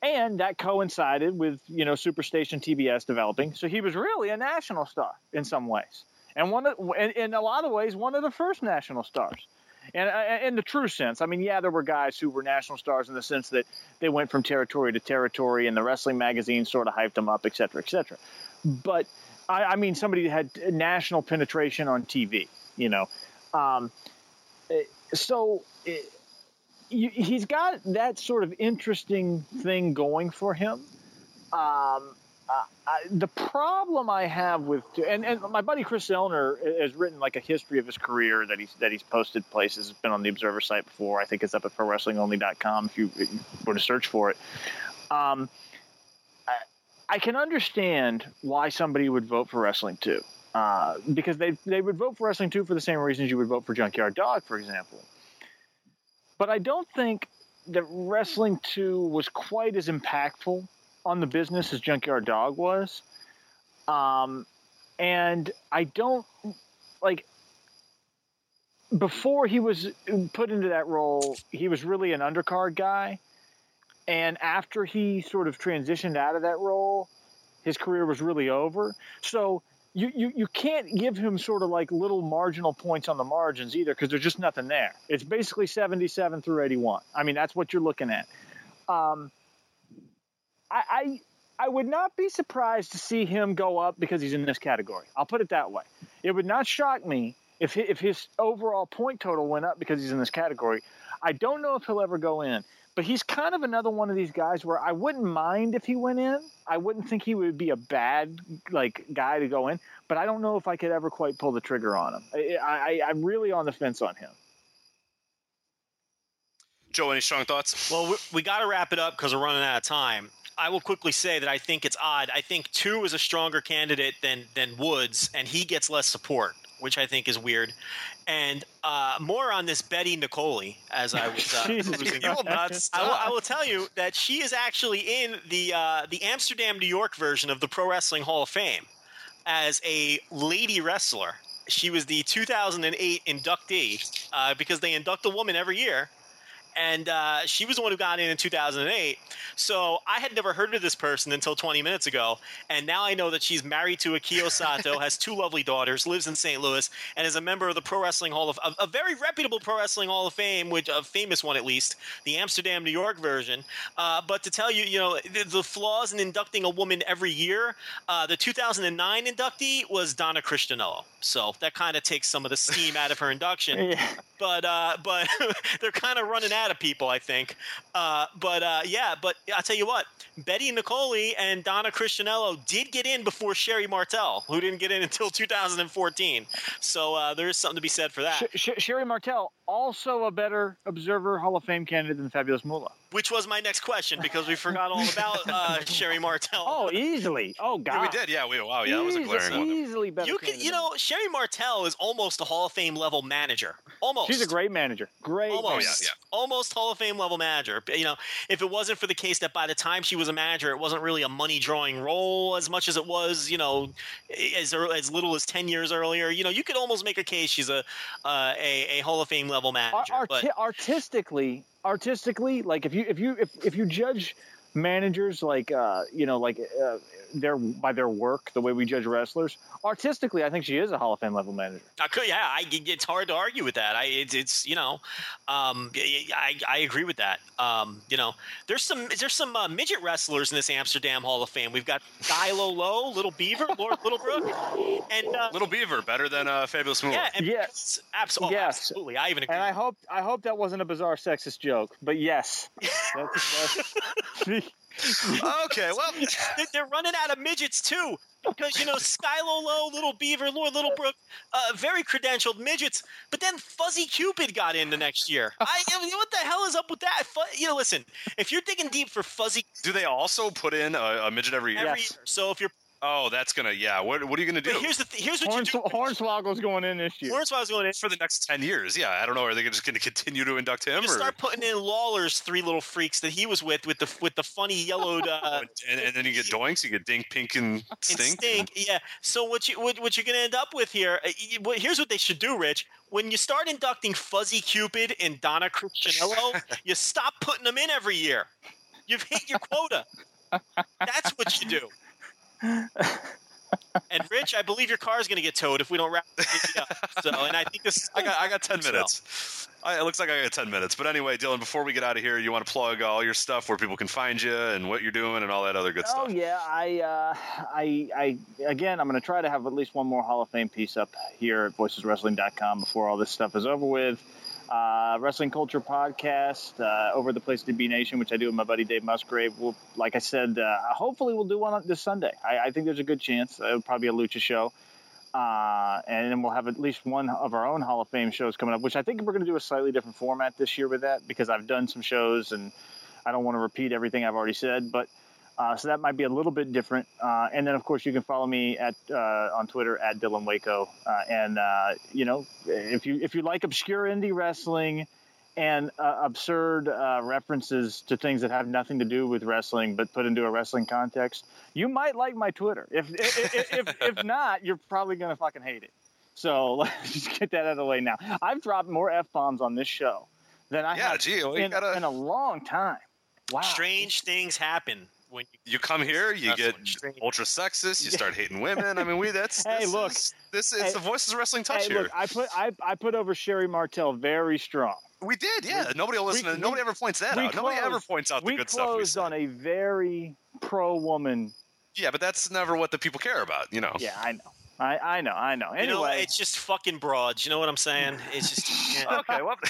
And that coincided with, you know, Superstation TBS developing. So he was really a national star in some ways. And one of, in, in a lot of ways, one of the first national stars. And uh, in the true sense, I mean, yeah, there were guys who were national stars in the sense that they went from territory to territory, and the wrestling magazines sort of hyped them up, et cetera, et cetera. But I, I mean, somebody had national penetration on TV, you know. Um, eh, so, eh, you, he's got that sort of interesting thing going for him. Um, uh, I, the problem I have with and, and my buddy Chris Elner has written like a history of his career that he's that he's posted places. It's been on the Observer site before. I think it's up at ProWrestlingOnly.com if you, if you were to search for it. Um, I, I can understand why somebody would vote for Wrestling Two uh, because they they would vote for Wrestling Two for the same reasons you would vote for Junkyard Dog, for example. But I don't think that Wrestling Two was quite as impactful on the business as Junkyard Dog was. Um, and I don't like before he was put into that role, he was really an undercard guy. And after he sort of transitioned out of that role, his career was really over. So you, you, you can't give him sort of like little marginal points on the margins either because there's just nothing there. It's basically 77 through 81. I mean, that's what you're looking at. Um, I, I I would not be surprised to see him go up because he's in this category. I'll put it that way. It would not shock me if if his overall point total went up because he's in this category. I don't know if he'll ever go in, but he's kind of another one of these guys where I wouldn't mind if he went in. I wouldn't think he would be a bad like guy to go in, but I don't know if I could ever quite pull the trigger on him. I, I I'm really on the fence on him. Joe, any strong thoughts? Well, we, we got to wrap it up because we're running out of time. I will quickly say that I think it's odd. I think two is a stronger candidate than than Woods, and he gets less support, which I think is weird. And uh, more on this Betty Niccoli, as I was. Uh, [LAUGHS] you will not I will, I will tell you that she is actually in the uh, the Amsterdam, New York version of the Pro Wrestling Hall of Fame as a lady wrestler. She was the 2008 inductee uh, because they induct a woman every year and uh, she was the one who got in in 2008. So I had never heard of this person until 20 minutes ago, and now I know that she's married to Akio Sato, [LAUGHS] has two lovely daughters, lives in St. Louis, and is a member of the Pro Wrestling Hall of a, a very reputable Pro Wrestling Hall of Fame, which a famous one at least, the Amsterdam, New York version. Uh, but to tell you, you know, the, the, flaws in inducting a woman every year, uh, the 2009 inductee was Donna Christanello. So that kind of takes some of the steam out of her induction. [LAUGHS] Yeah. But uh, but [LAUGHS] they're kind of running out of people, I think. Uh, but uh, yeah, but I'll tell you what, Betty Niccoli and Donna Christanello did get in before Sherri Martel, who didn't get in until 2014. So uh, there is something to be said for that. Sh- Sh- Sherri Martel, also a better Observer Hall of Fame candidate than Fabulous Moolah. Which was my next question because we forgot all about uh, [LAUGHS] Sherri Martel. Oh, easily. Oh, God. Yeah, we did. Yeah, we wow. Yeah, that was a glaring one. Easily better. You could, you know, Sherri Martel is almost a Hall of Fame level manager. Almost. She's a great manager. Great. Almost. Manager. Oh, yeah, yeah. Almost Hall of Fame level manager. You know, if it wasn't for the case that by the time she was a manager, it wasn't really a money drawing role as much as it was, you know, as as little as ten years earlier. You know, you could almost make a case she's a uh, a, a Hall of Fame level manager. Ar- but artistically, artistically, like if you if you if, if you judge managers like uh, you know like uh, their by their work the way we judge wrestlers. Artistically i think she is a hall of fame level manager. I could, yeah I, it's hard to argue with that. I, it's, it's you know um, I, I agree with that. Um, you know there's some there's some uh, midget wrestlers in this amsterdam hall of fame? We've got Skylo Low, little beaver lord littlebrook and uh, Little Beaver better than uh, Fabulous Moolah. yeah and Yes. absolutely, Yes. absolutely i even agree and i hope i hope that wasn't a bizarre sexist joke but yes. [LAUGHS] That's- that's- [LAUGHS] okay, well, [LAUGHS] They- they're running out of midgets too. Because you know, Skylo Low, Little Beaver, Lord Littlebrook, uh, very credentialed midgets. But then Fuzzy Cupid got in the next year. [LAUGHS] I, I mean, what the hell is up with that? Fu- you know, listen, if you're digging deep for Fuzzy do they also put in a, a midget every year? every Yes. year, so if you're, Oh, that's gonna yeah. What what are you gonna do but here's the th- here's what Horns- you do. hornswoggle's going in this year Here's what I was going to for the next ten years? Yeah, I don't know. Are they just gonna continue to induct him? just Or, start putting in Lawler's three little freaks that he was with with the with the funny yellowed uh, [LAUGHS] and, and then you get doinks, you get dink, pink, and and stink. stink. Yeah. So what you what, what you're going to end up with here? uh, y- Here's what they should do, Rich. When you start inducting Fuzzy Cupid and Donna Christanello, [LAUGHS] you stop putting them in every year. You've hit your quota. That's what you do. And Rich, I believe your car is going to get towed if we don't wrap it up. So, and I think this. I got I got ten minutes. I, it looks like I got ten minutes. But anyway, Dylan, before we get out of here, you want to plug all your stuff where people can find you and what you're doing and all that other good Oh stuff. yeah, I, uh, I, I, again, I'm going to try to have at least one more Hall of Fame piece up here at VoicesWrestling.com before all this stuff is over with. Uh, Wrestling Culture Podcast, uh, Over the Place to Be Nation, which I do with my buddy Dave Musgrave. We'll, like I said, uh, hopefully we'll do one on this Sunday. I, I think there's a good chance. It'll probably be a lucha show. Uh, and then we'll have at least one of our own Hall of Fame shows coming up, which I think we're going to do a slightly different format this year with that because I've done some shows and I don't want to repeat everything I've already said, but uh, so that might be a little bit different. Uh, and then, of course, you can follow me at uh, on Twitter at Dylan Waco. Uh, and uh, you know, if you if you like obscure indie wrestling and uh, absurd uh, references to things that have nothing to do with wrestling but put into a wrestling context, you might like my Twitter. If if if, if, if [LAUGHS] not, you're probably gonna fucking hate it. So let's [LAUGHS] just get that out of the way now. I've dropped more f bombs on this show than I Yeah, have gee, in, gotta- in a long time. Wow. Strange things happen when you. You come here, you get ultra sexist. You start hating women. I mean, we that's [LAUGHS] Hey, this look. is, this is Hey, the voices of wrestling touch Hey, here. look, I put I, I put over Sherri Martel very strong. we did, yeah. Nobody will listen. we- to Nobody we- ever points that we out. Nobody ever points out the we good stuff. We closed on a very pro woman. Yeah, but that's never what the people care about. You know. Yeah, I know. I, I know. I know. You know, Anyway, it's just fucking broads. You know what I'm saying? It's just. yeah. Okay. Well. [LAUGHS]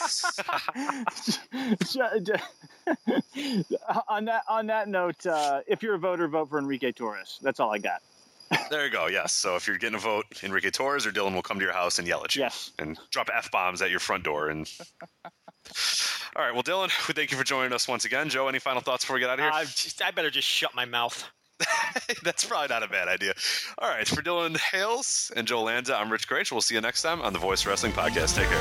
[LAUGHS] on that on that note, uh, if you're a voter, vote for Enrique Torres. That's all I got. [LAUGHS] There you go. Yes. So if you're getting a vote, Enrique Torres or Dylan will come to your house and yell at you. Yes. And drop f bombs at your front door. And all right. Well, Dylan, we thank you for joining us once again. Joe, any final thoughts before we get out of here? I, just, I better just shut my mouth. [LAUGHS] That's probably not a bad idea. All right. For Dylan Hales and Joe Lanza, I'm Rich Kraetsch. We'll see you next time on the Voice Wrestling Podcast. Take care.